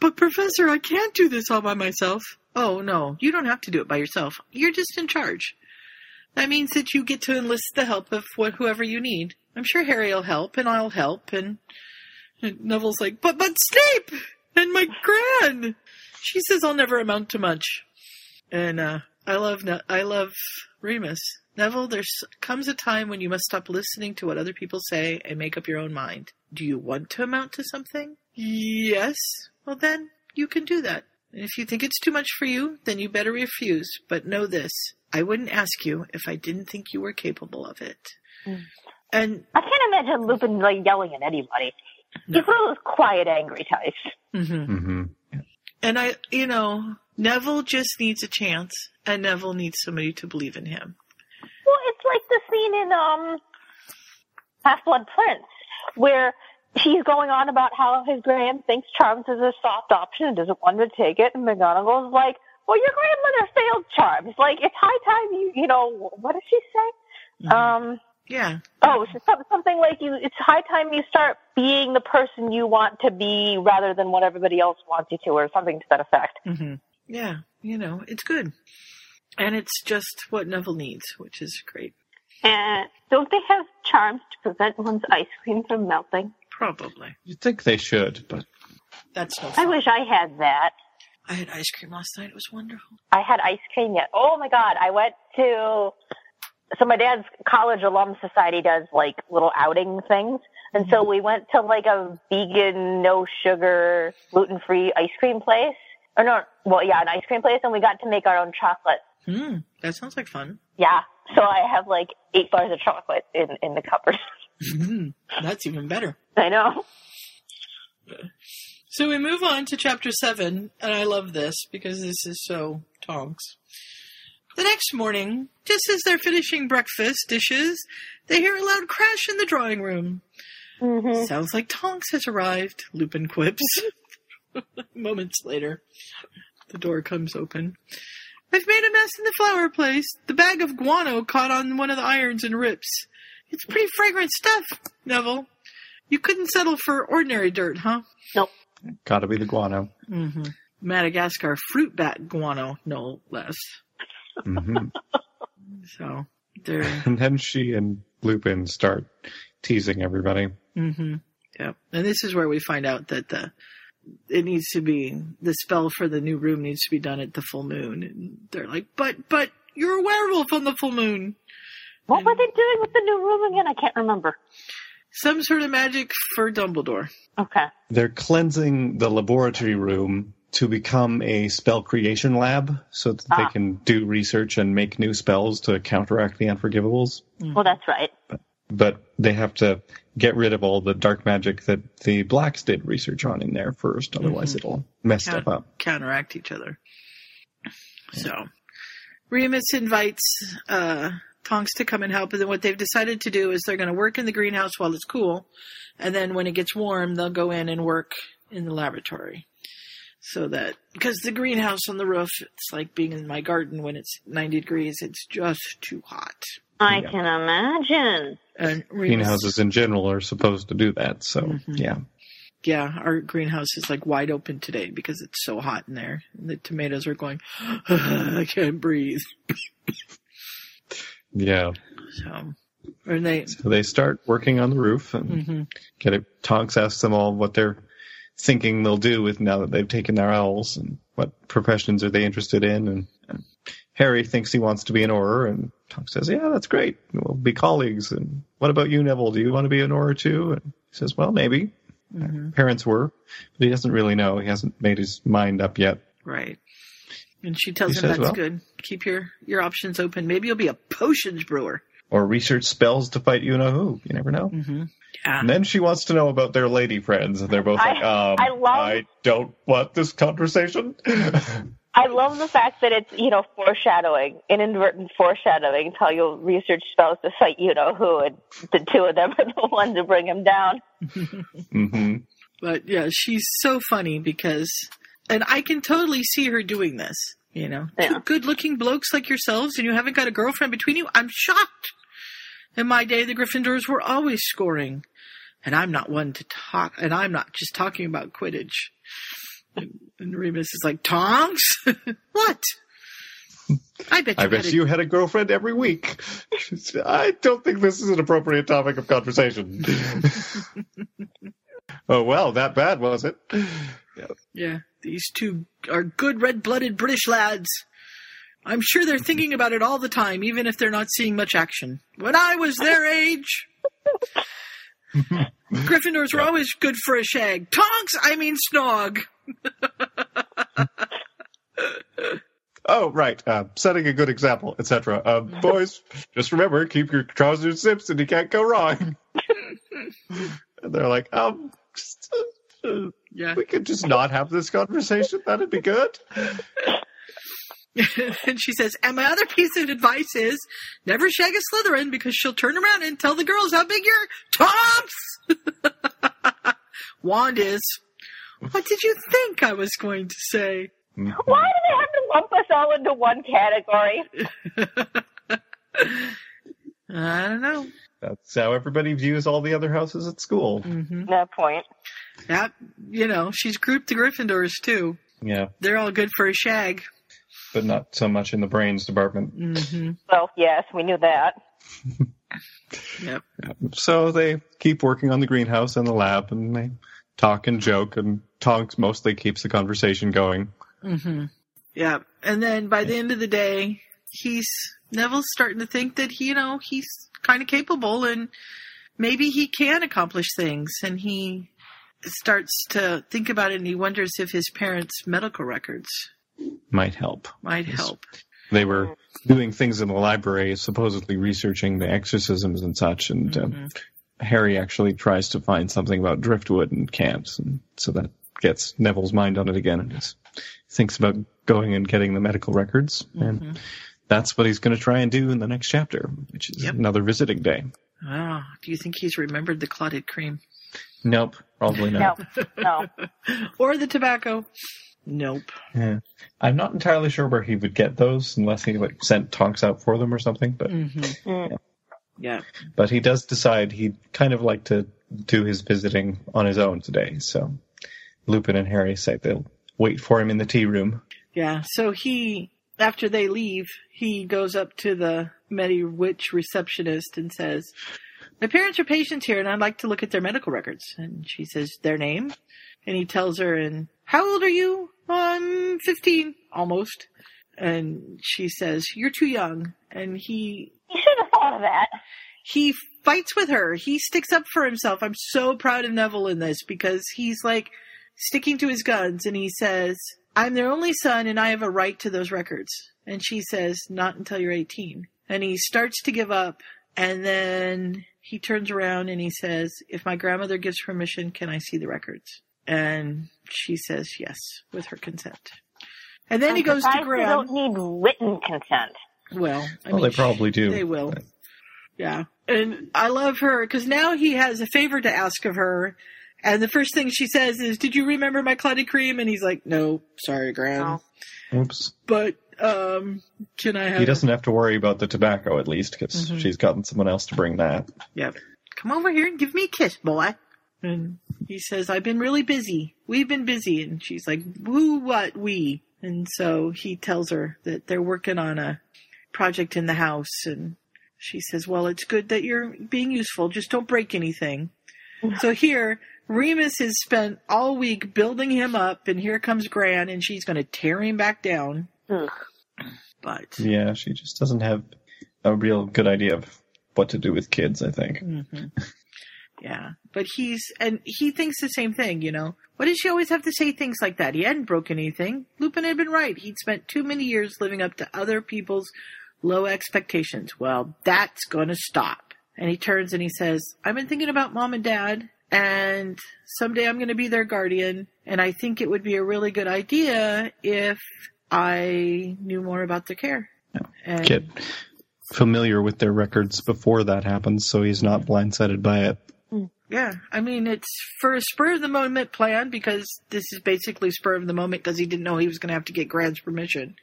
But Professor, I can't do this all by myself. Oh no, you don't have to do it by yourself. You're just in charge. That means that you get to enlist the help of what whoever you need. I'm sure Harry will help, and I'll help, and, and Neville's like, but but Snape and my gran. She says I'll never amount to much. And uh, I love ne- I love Remus. Neville, there comes a time when you must stop listening to what other people say and make up your own mind. Do you want to amount to something? Yes. Well, then you can do that. And if you think it's too much for you, then you better refuse. But know this I wouldn't ask you if I didn't think you were capable of it. Mm. And I can't imagine Lupin like yelling at anybody. He's one of those quiet, angry types. Mm-hmm. Mm-hmm. And I, you know, Neville just needs a chance, and Neville needs somebody to believe in him. Well, it's like the scene in um Half Blood Prince, where he's going on about how his grand thinks Charms is a soft option and doesn't want to take it, and McGonagall's like, "Well, your grandmother failed Charms. Like, it's high time you, you know, what does she say? Um, Yeah. oh, so something like you. It's high time you start being the person you want to be, rather than what everybody else wants you to, or something to that effect. Mm-hmm. Yeah, you know, it's good. And it's just what Neville needs, which is great. And don't they have charms to prevent one's ice cream from melting? Probably. You'd think they should, but That's no I wish I had that. I had ice cream last night. It was wonderful. I had ice cream yet. Oh my god, I went to so my dad's college alum society does like little outing things. And so we went to like a vegan, no sugar, gluten free ice cream place. Or no, well yeah, an ice cream place and we got to make our own chocolate. Hmm. That sounds like fun. Yeah. So I have like eight bars of chocolate in, in the cupboard. (laughs) Hmm. That's even better. I know. So we move on to chapter seven, and I love this because this is so Tonks. The next morning, just as they're finishing breakfast dishes, they hear a loud crash in the drawing room. Mm-hmm. Sounds like Tonks has arrived, Lupin quips. (laughs) Moments later, the door comes open. I've made a mess in the flower place. The bag of guano caught on one of the irons and rips. It's pretty fragrant stuff, Neville. You couldn't settle for ordinary dirt, huh? Nope. gotta be the guano. Mm-hmm. Madagascar fruit bat guano, no less. Hmm (laughs) So they're (laughs) and then she and Lupin start teasing everybody. mm-hmm. yeah. And this is where we find out that the it needs to be the spell for the new room needs to be done at the full moon. And they're like, but but you're a werewolf on the full moon. What were they doing with the new room again? I can't remember. Some sort of magic for Dumbledore. Okay. They're cleansing the laboratory room to become a spell creation lab so that they Ah. can do research and make new spells to counteract the unforgivables. Well, that's right. But they have to get rid of all the dark magic that the blacks did research on in there first, otherwise Mhm. it'll mess Count- stuff up. counteract each other. So, Remus invites uh, Tonks to come and help, and then what they've decided to do is they're going to work in the greenhouse while it's cool, and then when it gets warm, they'll go in and work in the laboratory. So that because the greenhouse on the roof, it's like being in my garden when it's 90 degrees. It's just too hot. I Yeah. can imagine. And Greenhouses in general are supposed to do that, so Mhm. yeah. yeah, our greenhouse is like wide open today because it's so hot in there. The tomatoes are going. I can't breathe. (laughs) Yeah. So, and they. So they start working on the roof and hmm get it. Tonks asks them all what they're thinking they'll do with now that they've taken their owls and what professions are they interested in. And, and Harry thinks he wants to be an Auror, and Tonks says, "Yeah, that's great. We'll be colleagues." And what about you, Neville? Do you want to be an Auror too? And he says, "Well, maybe." hmm Parents were, but he doesn't really know. He hasn't made his mind up yet. Right. And she tells He him says, that's well- good. Keep your your options open. Maybe you'll be a potions brewer. Or research spells to fight you know who. You never know. Mm-hmm. Yeah. And then she wants to know about their lady friends, and they're both I- like, um, I love- I don't want this conversation. (laughs) I love the fact that it's, you know, foreshadowing, inadvertent foreshadowing, how you'll research spells to fight you know who, and the two of them (laughs) are the ones to bring him down. hmm But yeah, she's so funny because, and I can totally see her doing this. You know, Yeah. good-looking blokes like yourselves, and you haven't got a girlfriend between you. I'm shocked. In my day, the Gryffindors were always scoring, and I'm not one to talk. And I'm not just talking about Quidditch. And, and Remus is like, Tonks? (laughs) what? I bet you. I bet had a- you had a girlfriend every week. (laughs) I don't think this is an appropriate topic of conversation. (laughs) oh well, that bad was it? Yeah, these two are good red-blooded British lads. I'm sure they're thinking about it all the time, even if they're not seeing much action. When I was their age, Gryffindors were always good for a shag. Tonks, I mean snog. (laughs) Oh, right. Uh, setting a good example, etc. Uh, boys, just remember, keep your trousers zipped and you can't go wrong. (laughs) and they're like, um, just, uh, yeah. we could just not have this conversation. That'd be good. (laughs) and she says, and my other piece of advice is never shag a Slytherin because she'll turn around and tell the girls how big your tops. (laughs) Wand is. What did you think I was going to say? (laughs) Why do they have to lump us all into one category? I don't know. That's how everybody views all the other houses at school. Mm-hmm. No point. That, you know, she's grouped the Gryffindors too. Yeah, They're all good for a shag. But not so much in the brains department. Mm-hmm. Well, yes, we knew that. (laughs) Yep. So they keep working on the greenhouse and the lab, and they talk and joke, and Tonks mostly keeps the conversation going. Mm-hmm. Yeah. And then by the end of the day, he's Neville's starting to think that he, you know, he's kind of capable and maybe he can accomplish things. And he starts to think about it and he wonders if his parents' medical records Might help. might help. They were doing things in the library, supposedly researching the exorcisms and such, and Mm-hmm. um, Harry actually tries to find something about driftwood and camps, and so that gets Neville's mind on it again, and just thinks about going and getting the medical records, Mm-hmm. and that's what he's going to try and do in the next chapter, which is Yep. another visiting day. Oh, do you think he's remembered the clotted cream? Nope, probably No, not. no. (laughs) Or the tobacco? Nope. Yeah. I'm not entirely sure where he would get those unless he like sent Tonks out for them or something, but Mm-hmm. Mm. Yeah. but he does decide he'd kind of like to do his visiting on his own today. So Lupin and Harry say they'll wait for him in the tea room. Yeah. So he, after they leave, he goes up to the Medi Witch receptionist and says, My parents are patients here and I'd like to look at their medical records. And she says, Their name? And he tells her, and how old are you? I'm 15, almost. And she says, You're too young. And he, You should have thought of that. he fights with her. He sticks up for himself. I'm so proud of Neville in this because he's like sticking to his guns and he says, I'm their only son and I have a right to those records. And she says, not until you're 18. And he starts to give up and then he turns around and he says, if my grandmother gives permission, can I see the records? And she says yes, with her consent. And then I'm he goes to surprised we Gran. don't need written consent. Well, I Well, mean, they probably do. They will. Yeah. And I love her because now he has a favor to ask of her. And the first thing she says is, Did you remember my clotted cream? And he's like, No, sorry, Gran. Oops. But, um, can I have. He doesn't have to worry about the tobacco at least because Mhm. she's gotten someone else to bring that. Yep. Come over here and give me a kiss, boy. And he says, I've been really busy. We've been busy. And she's like, Who, what, we? And so he tells her that they're working on a project in the house. And she says, Well, it's good that you're being useful. Just don't break anything. so here, Remus has spent all week building him up. And here comes Gran, and she's going to tear him back down. But. Yeah, she just doesn't have a real good idea of what to do with kids, I think. Mhm. Yeah, but he's and he thinks the same thing. You know, Why does she always have to say things like that? He hadn't broken anything. Lupin had been right. He'd spent too many years living up to other people's low expectations. Well, that's going to stop. And he turns and he says, "I've been thinking about mom and dad." And someday I'm going to be their guardian, and I think it would be a really good idea if I knew more about their care. And Get familiar with their records before that happens so he's not blindsided by it. Yeah, I mean it's for a spur of the moment plan because this is basically spur of the moment because he didn't know he was going to have to get Gran's permission.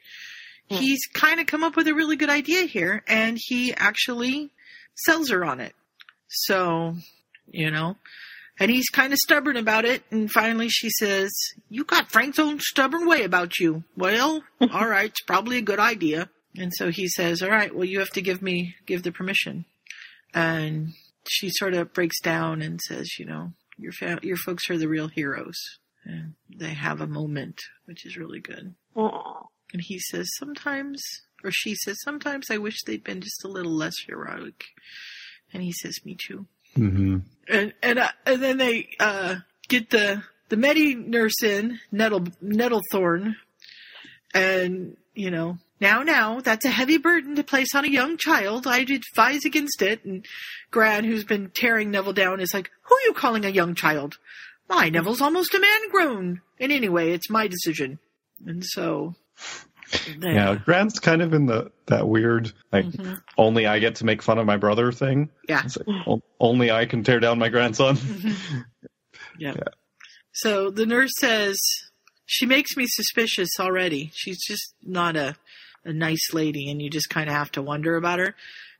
Hmm. He's kind of come up with a really good idea here, and he actually sells her on it. So, you know, and he's kind of stubborn about it. And finally, she says, "You got Frank's own stubborn way about you." Well, (laughs) all right, it's probably a good idea. And so he says, "All right, well, you have to give me give the permission." And she sort of breaks down and says, "You know, your fa- your folks are the real heroes." And they have a moment, which is really good. Aw. And he says, "Sometimes Or she says, sometimes I wish they'd been just a little less heroic. And he says, me too. Mm-hmm. And and uh, and then they uh, get the the Medi nurse in Nettle Nettlethorn, and you know now now that's a heavy burden to place on a young child. I advise against it. And Gran, who's been tearing Neville down, is like, "Who are you calling a young child? My Neville's almost a man grown. And anyway, it's my decision." And so. there. Yeah, Gran's kind of in the that weird like Mhm. only I get to make fun of my brother thing. Yeah. It's like, only I can tear down my grandson. (laughs) Yeah. So the nurse says she makes me suspicious already. She's just not a a nice lady, and you just kind of have to wonder about her.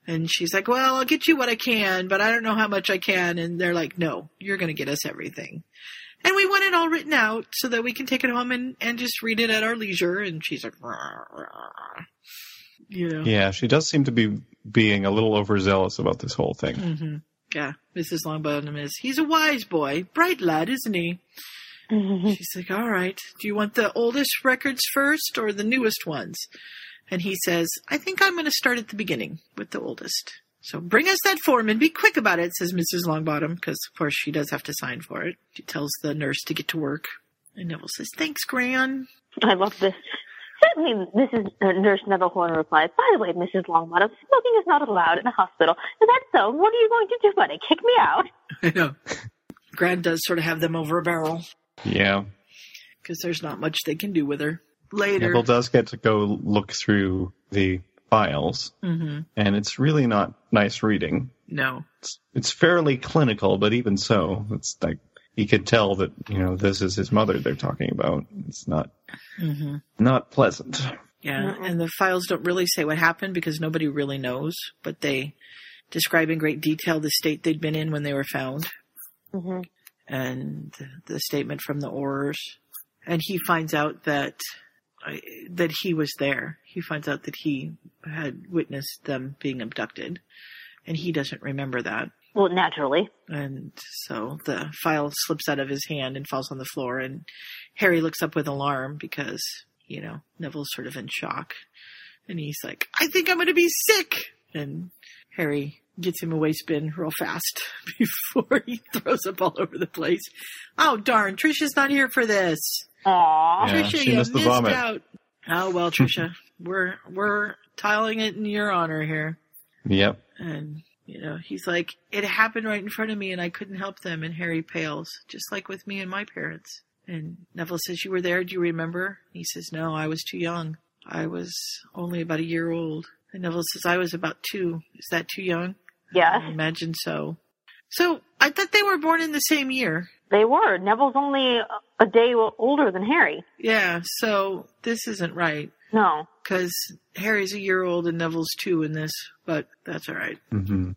And she's like, "Well, I'll get you what I can, but I don't know how much I can." And they're like, "No, you're going to get us everything." And we want it all written out so that we can take it home and, and just read it at our leisure. And she's like, "Rah, rah." you know, yeah, she does seem to be being a little overzealous about this whole thing. hmm Yeah, Mrs. Longbottom is. He's a wise boy, bright lad, isn't he? She's like, all right. Do you want the oldest records first or the newest ones? And he says, I think I'm going to start at the beginning with the oldest. So bring us that form and be quick about it, says Mrs. Longbottom, because of course she does have to sign for it. She tells the nurse to get to work. And Neville says, thanks, Gran. I love this. Certainly, Mrs. Uh, Nurse Nettlehorn replies, By the way, Mrs. Longbottom, smoking is not allowed in a hospital. Is that so? What are you going to do about it? Kick me out? (laughs) I know. Gran does sort of have them over a barrel Yeah. because there's not much they can do with her. Later. Neville does get to go look through the files, hmm and it's really not nice reading. No. It's, it's fairly clinical, but even so, it's like he could tell that you know this is his mother they're talking about. It's not hmm not pleasant. Yeah, and the files don't really say what happened because nobody really knows, but they describe in great detail the state they'd been in when they were found Mm-hmm. and the statement from the Aurors. And he finds out that that he was there. He finds out that he had witnessed them being abducted, and he doesn't remember that. Well, naturally. And so the file slips out of his hand and falls on the floor, and Harry looks up with alarm because, you know, Neville's sort of in shock. And he's like, I think I'm going to be sick! And Harry gets him a waste bin real fast (laughs) before he (laughs) throws up all over the place. Oh, darn, Trisha's not here for this. Aww. Yeah, Trisha, she you missed the missed vomit. out. Oh, well, Trisha, we're, we're tiling it in your honor here. Yep. And, you know, he's like, it happened right in front of me and I couldn't help them. And Harry pales, just like with me and my parents. And Neville says, You were there. Do you remember? He says, No, I was too young. I was only about a year old. And Neville says, I was about two. Is that too young? Yes. I imagine so. So I thought they were born in the same year. They were. Neville's only a day older than Harry. Yeah, so this isn't right. No. Because Harry's a year old and Neville's two in this, but that's all right. hmm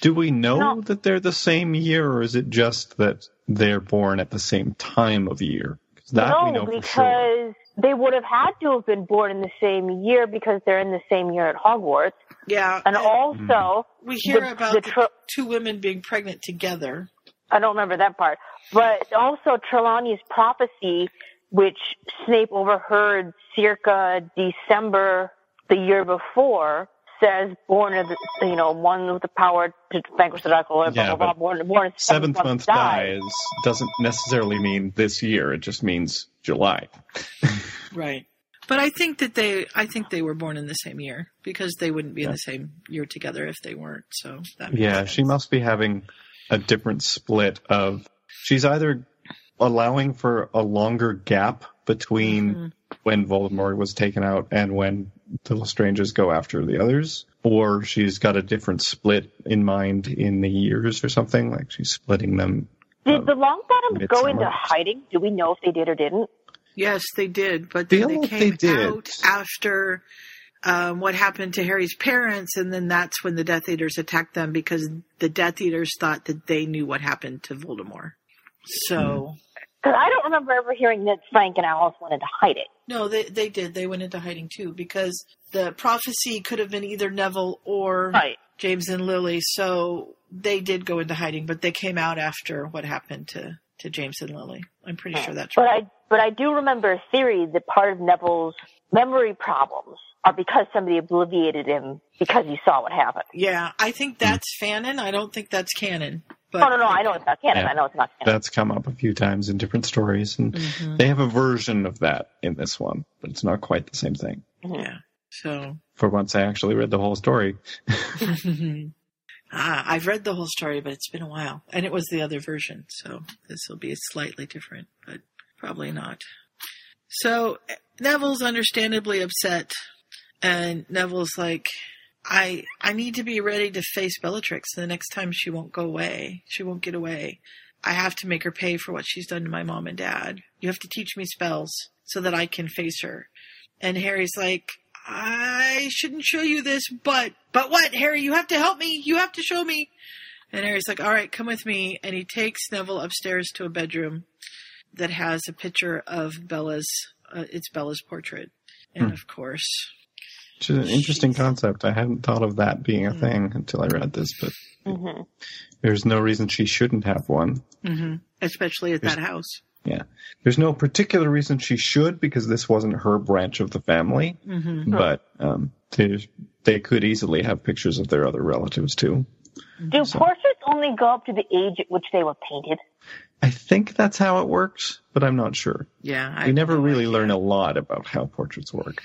Do we know No. that they're the same year, or is it just that they're born at the same time of year? 'Cause That we no, know for because sure. they would have had to have been born in the same year because they're in the same year at Hogwarts. Yeah. And also, We hear the- about the the tro- two women being pregnant together. I don't remember that part, but also Trelawney's prophecy, which Snape overheard circa December the year before, says born of the, you know, one with the power to vanquish the dark lord, Yeah, blah, blah, but born, born of Seventh month dies doesn't necessarily mean this year. It just means July. (laughs) Right. But I think that they, I think they were born in the same year because they wouldn't be in the same year together if they weren't. So that makes Yeah, sense. she must be having a different split of. She's either allowing for a longer gap between Mhm. when Voldemort was taken out and when the Lestranges go after the others, or she's got a different split in mind in the years or something. Like she's splitting them. Did the Longbottoms go into hiding? Do we know if they did or didn't? Yes, they did, but Feel then they like came they did. out after um, what happened to Harry's parents, and then that's when the Death Eaters attacked them because the Death Eaters thought that they knew what happened to Voldemort. So Because I don't remember ever hearing that Frank and Alice went into hiding. no, they they did. They went into hiding too because the prophecy could have been either Neville or Right. James and Lily. So they did go into hiding, but they came out after what happened to to James and Lily. I'm pretty sure that's But right. I but I do remember a theory that part of Neville's memory problems or because somebody obliviated him because he saw what happened. Yeah, I think that's fanon. I don't think that's canon. But oh no, no, I know it's not canon. Yeah. I know it's not canon. That's come up a few times in different stories, and Mhm. they have a version of that in this one, but it's not quite the same thing. Yeah. So For once, I actually read the whole story. (laughs) ah, I've read the whole story, but it's been a while, and it was the other version. So this will be slightly different, but probably not. So Neville's understandably upset, and Neville's like, "I I need to be ready to face Bellatrix the next time she won't go away. She won't get away. I have to make her pay for what she's done to my mom and dad. You have to teach me spells so that I can face her." And Harry's like, I shouldn't show you this, but but what, Harry? You have to help me. You have to show me. And Harry's like, all right, come with me. And he takes Neville upstairs to a bedroom that has a picture of Bella's. Uh, it's Bella's portrait, and Hmm. of course, Which is an interesting concept. I hadn't thought of that being a thing until I read this, but Mm-hmm. there's no reason she shouldn't have one. hmm especially at that house. Yeah. There's no particular reason she should because this wasn't her branch of the family, Mm-hmm. but um, there's, they could easily have pictures of their other relatives too. Do portraits only go up to the age at which they were painted? I think that's how it works, but I'm not sure. Yeah, I we never really learn a lot about how portraits work.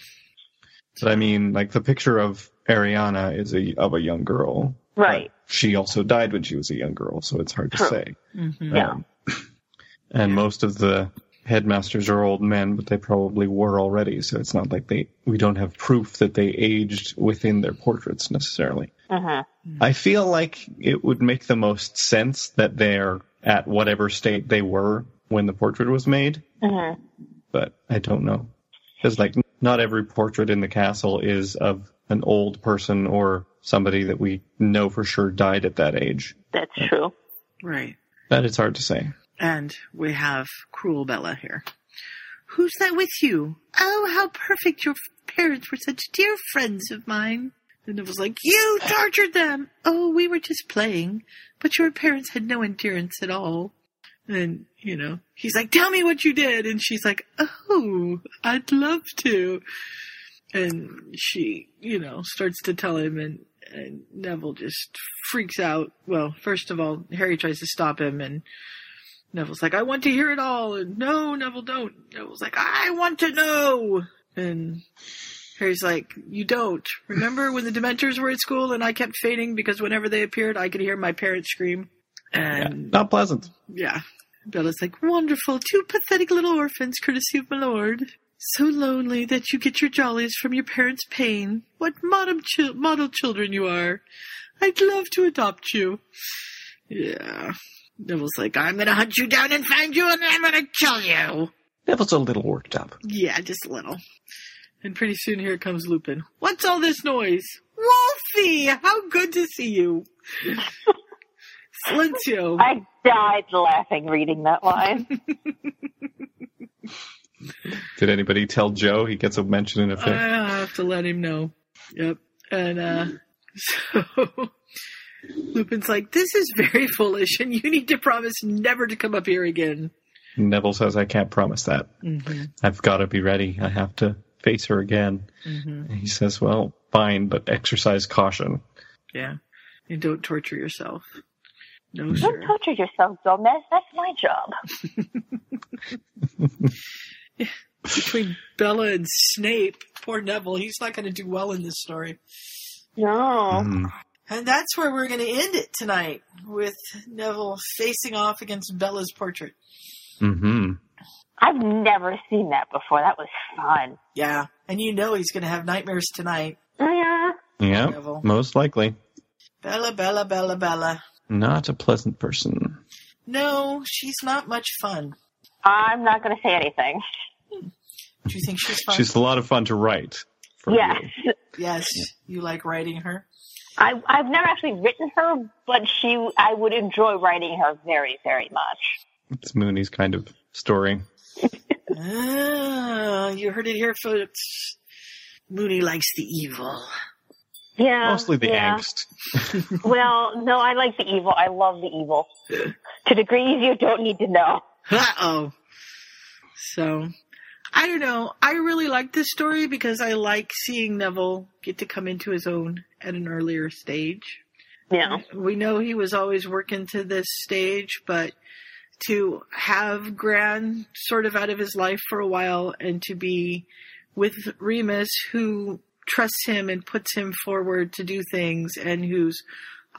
But I mean, like the picture of Ariana is a of a young girl. Right. She also died when she was a young girl, so it's hard to True. say. Mhm. Yeah. Um, (laughs) and most of the headmasters are old men, but they probably were already, so it's not like they we don't have proof that they aged within their portraits necessarily. Mm-hmm. I feel like it would make the most sense that they're at whatever state they were when the portrait was made, Mm-hmm. but I don't know. Because like not every portrait in the castle is of an old person or somebody that we know for sure died at that age. That's true. Right. That is hard to say. And we have Cruel Bella here. Who's that with you? Oh, how perfect. Your parents were such dear friends of mine. And it was like, You tortured them! Oh, we were just playing. But your parents had no endurance at all. And, you know, he's like, Tell me what you did. And she's like, Oh, I'd love to. And she, you know, starts to tell him, and, and Neville just freaks out. Well, first of all, Harry tries to stop him, and Neville's like, I want to hear it all. And no, Neville, don't. Neville's like, I want to know. And Harry's like, you don't. Remember when the Dementors were at school and I kept fainting because whenever they appeared, I could hear my parents scream? And Not pleasant. yeah. Bella's like, wonderful. Two pathetic little orphans, courtesy of my lord. So lonely that you get your jollies from your parents' pain. What model, model children you are. I'd love to adopt you. Yeah. Neville's like, I'm gonna hunt you down and find you and I'm gonna kill you. Neville's a little worked up. Yeah, just a little. And pretty soon here comes Lupin. What's all this noise? Wolfie! How good to see you. (laughs) Silencio. I died laughing reading that line. (laughs) Did anybody tell Joe he gets a mention in a fic? I have to let him know. Yep. And uh (laughs) so Lupin's like, This is very foolish and you need to promise never to come up here again. Neville says, I can't promise that. Mm-hmm. I've got to be ready. I have to face her again. Mm-hmm. He says, Well, fine, but exercise caution. Yeah. And don't torture yourself. No, Don't sir. torture yourself, Gomez. That's my job. (laughs) Between Bella and Snape, poor Neville, he's not going to do well in this story. No. Mm. And that's where we're going to end it tonight with Neville facing off against Bella's portrait. Mm-hmm. I've never seen that before. That was fun. Yeah. And you know he's going to have nightmares tonight. Yeah. Yeah, Neville. most likely. Bella, Bella, Bella, Bella. Not a pleasant person. No, she's not much fun. I'm not going to say anything. Do you think she's fun? She's a lot of fun to write. Yes. you. yes. You like writing her? I, I've never actually written her, but she, I would enjoy writing her very, very much. It's Mooney's kind of story. Ah, you heard it here, folks. Mooney likes the evil. Yeah. Mostly the yeah. angst. (laughs) Well, no, I like the evil. I love the evil. to degrees you don't need to know. Uh oh. So, I don't know. I really like this story because I like seeing Neville get to come into his own at an earlier stage. Yeah. We know he was always working to this stage, but to have Gran sort of out of his life for a while and to be with Remus who trusts him and puts him forward to do things and who's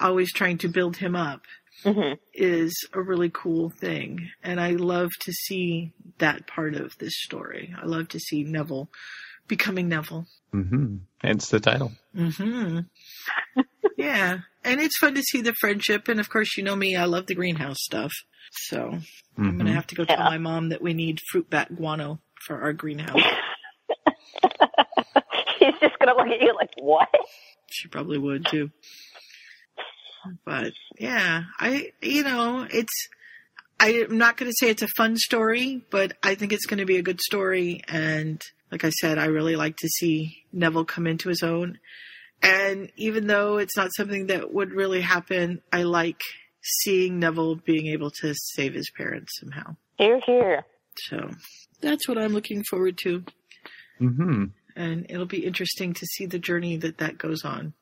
always trying to build him up Mhm. is a really cool thing. And I love to see that part of this story. I love to see Neville becoming Neville. Mm-hmm. Hence the title. Mm-hmm. (laughs) yeah. And it's fun to see the friendship. And of course, you know me, I love the greenhouse stuff. So I'm going to have to go tell my mom that we need fruit bat guano for our greenhouse. (laughs) He's just gonna look at you like, what? She probably would too. But yeah, I, you know, it's, I'm not going to say it's a fun story, but I think it's going to be a good story. And like I said, I really like to see Neville come into his own. And even though it's not something that would really happen, I like seeing Neville being able to save his parents somehow. Here, here. So that's what I'm looking forward to. Mm-hmm. And it'll be interesting to see the journey that that goes on.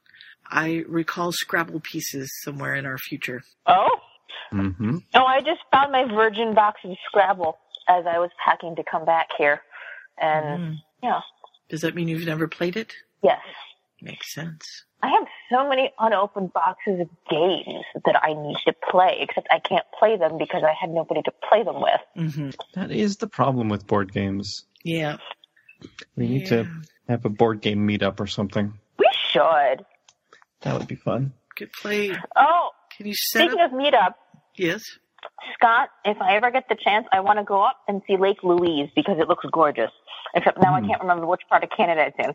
I recall Scrabble pieces somewhere in our future. Oh? Mm-hmm. Oh, I just found my virgin box of Scrabble as I was packing to come back here. And, Mm. yeah. Does that mean you've never played it? Yes. Makes sense. I have so many unopened boxes of games that I need to play, except I can't play them because I had nobody to play them with. Mm-hmm. That is the problem with board games. Yeah. We need to have a board game meetup or something. We should. That would be fun. Could play. Oh, Can you set speaking up? of meetup, Yes. Scott, if I ever get the chance, I want to go up and see Lake Louise because it looks gorgeous. Except now Hmm. I can't remember which part of Canada it's in.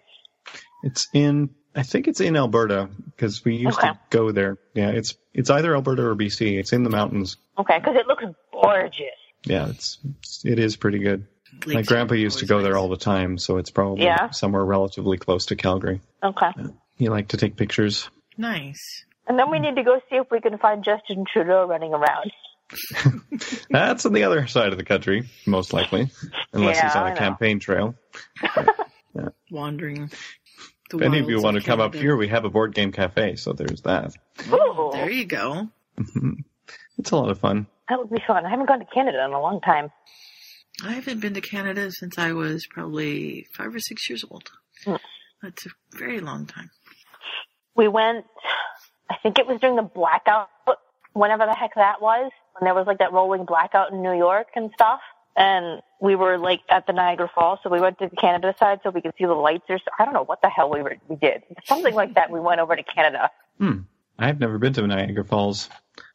It's in, I think it's in Alberta because we used Okay. to go there. Yeah, it's it's either Alberta or BC. It's in the mountains. Okay, because it looks gorgeous. Yeah, it's it is pretty good. My grandpa are used to go there all the time, so it's probably Yeah? somewhere relatively close to Calgary. Okay. Uh, he liked to take pictures. Nice. And then we need to go see if we can find Justin Trudeau running around. (laughs) That's on the other side of the country, most likely, unless he's on a campaign trail. (laughs) Wandering. The If any of you want to come up here, we have a board game cafe, so there's that. Ooh, There you go. (laughs) It's a lot of fun. that would be fun. I haven't gone to Canada in a long time. I haven't been to Canada since I was probably five or six years old. Hmm. That's a very long time. We went, I think it was during the blackout, whenever the heck that was, when there was like that rolling blackout in New York and stuff. And we were like at the Niagara Falls, so we went to the Canada side so we could see the lights or so. I don't know what the hell we were, we did. Something like that. We went over to Canada. Hmm. I've never been to Niagara Falls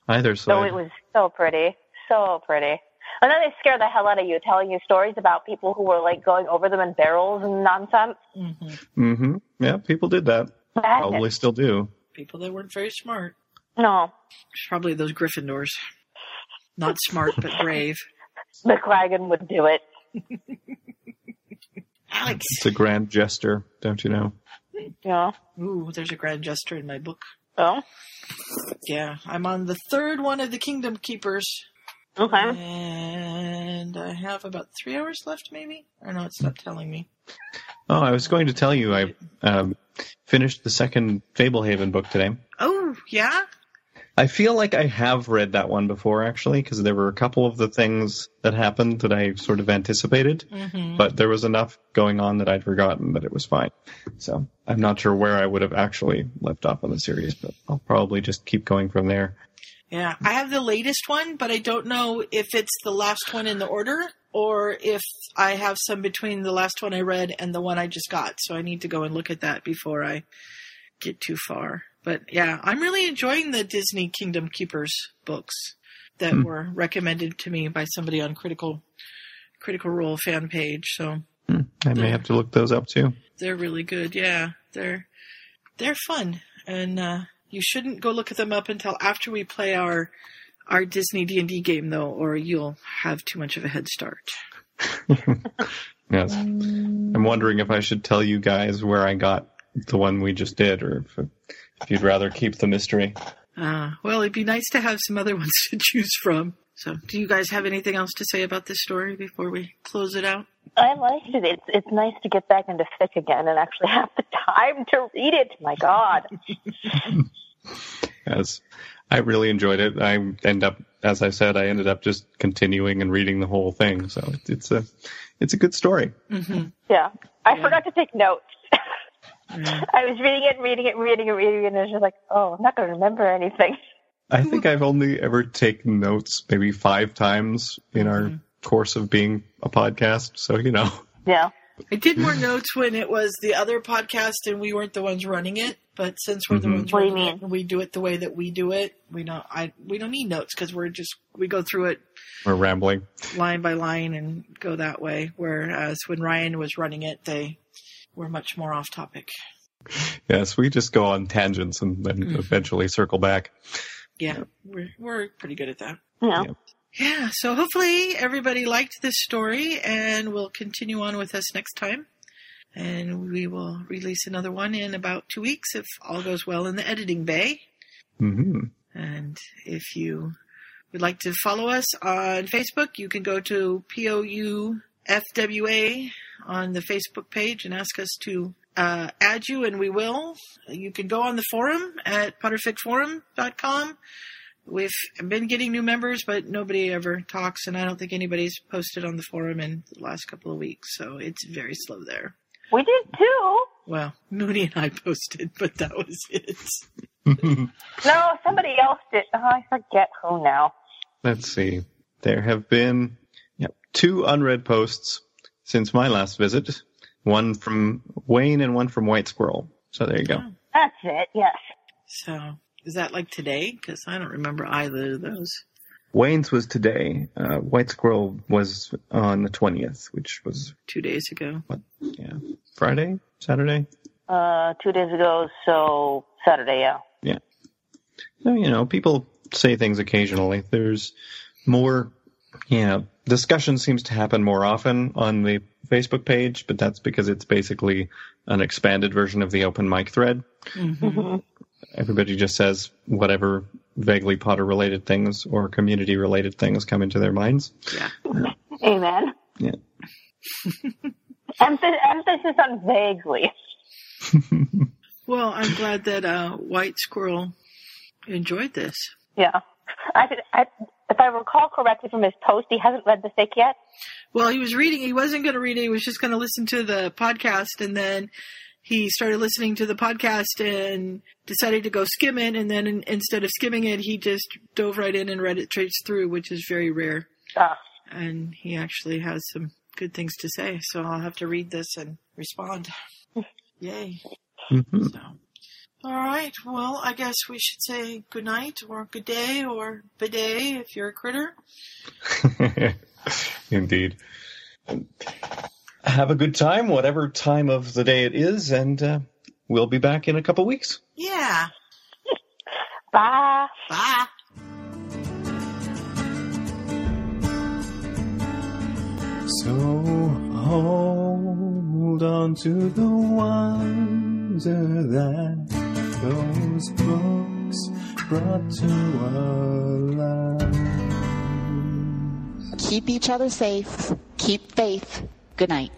either, so So it was so pretty, so pretty. And then they scare the hell out of you telling you stories about people who were like going over them in barrels and nonsense. Mm-hmm. hmm Yeah, people did that. Probably still do. People that weren't very smart. No, It's probably those Gryffindors. Not smart, but brave. (laughs) McLaggen would do it. Alex. It's a grand gesture, don't you know? Yeah. Ooh, there's a grand gesture in my book. Oh. Yeah, I'm on the third one of the Kingdom Keepers. Okay. And I have about three hours left, maybe? Or no, it's not telling me. Oh, I was going to tell you, I um, finished the second Fablehaven book today. Oh, yeah? I feel like I have read that one before, actually, because there were a couple of the things that happened that I sort of anticipated, Mhm. but there was enough going on that I'd forgotten that it was fine. So I'm not sure where I would have actually left off on the series, but I'll probably just keep going from there. Yeah, I have the latest one, but I don't know if it's the last one in the order or if I have some between the last one I read and the one I just got. So I need to go and look at that before I get too far. But yeah, I'm really enjoying the Disney Kingdom Keepers books that Hmm. were recommended to me by somebody on Critical Critical Role fan page. So I may have to look those up too. they're really good. Yeah, they're they're fun, and uh, you shouldn't go look at them up until after we play our our Disney D and D game, though, or you'll have too much of a head start. (laughs) Yes. I'm wondering if I should tell you guys where I got the one we just did, or if, if you'd rather keep the mystery. Uh, well, it'd be nice to have some other (laughs) ones to choose from. So, do you guys have anything else to say about this story before we close it out? I liked it. It's it's nice to get back into fic again and actually (laughs) have the time to read it. My God. Yes, I really enjoyed it. I end up, as I said, I ended up just continuing and reading the whole thing. So it, it's a, it's a good story. Mm-hmm. Yeah. I forgot to take notes. (laughs) I was reading it, reading it, reading it, reading it, and I was just like, oh, I'm not going to remember anything. I think I've only ever taken notes maybe five times in our course of being a podcast. So you know, Yeah. I did more notes when it was the other podcast and we weren't the ones running it. But since we're the Mhm. ones What do running it we do it the way that we do it, we don't. I we don't need notes because we're just we go through it we're rambling. line by line and go that way. Whereas when Ryan was running it, they were much more off topic. Yes, we just go on tangents and then Mhm. eventually circle back. Yeah, we're we're pretty good at that. Yeah. Yeah, so hopefully everybody liked this story and will continue on with us next time. And we will release another one in about two weeks if all goes well in the editing bay. hmm And if you would like to follow us on Facebook, you can go to POUFWA on the Facebook page and ask us to uh, add you, and we will. You can go on the forum at potterficforum.com. We've been getting new members, but nobody ever talks, and I don't think anybody's posted on the forum in the last couple of weeks, so it's very slow there. We did too. Well, Mooney and I posted, but that was it. (laughs) No, somebody else did. Oh, I forget who now. Let's see. There have been yep, two unread posts since my last visit. One from Wayne and one from White Squirrel. So there you go. That's it. Yes. So, is that like today? Because I don't remember either of those. Wayne's was today. Uh, White Squirrel was on the 20th, which was Two days ago. what? Yeah, Friday, Saturday. Uh, two days ago, so Saturday. Yeah. Yeah. So, you know, people say things occasionally. There's more, you know, discussion seems to happen more often on the Facebook page, but that's because it's basically an expanded version of the open mic thread. Mm-hmm. Everybody just says whatever vaguely Potter related things or community related things come into their minds. Yeah. Amen. Yeah. (laughs) Emphasis, emphasis on vaguely. (laughs) Well, I'm glad that uh, White Squirrel enjoyed this. Yeah. I, I, if I recall correctly from his post, he hasn't read the fic yet. Well, he was reading. He wasn't going to read it. He was just going to listen to the podcast, and then he started listening to the podcast and decided to go skim it. And then in, instead of skimming it, he just dove right in and read it straight through, which is very rare. Ah. And he actually has some good things to say. So I'll have to read this and respond. (laughs) Yay! Mhm. So, all right. Well, I guess we should say good night or good day or bidet if you're a critter. (laughs) Indeed. Have a good time, whatever time of the day it is, and uh, we'll be back in a couple weeks. Yeah. (laughs) Bye. Bye. So hold on to the wonder that those books brought to our lives. Keep each other safe. Keep faith. Good night.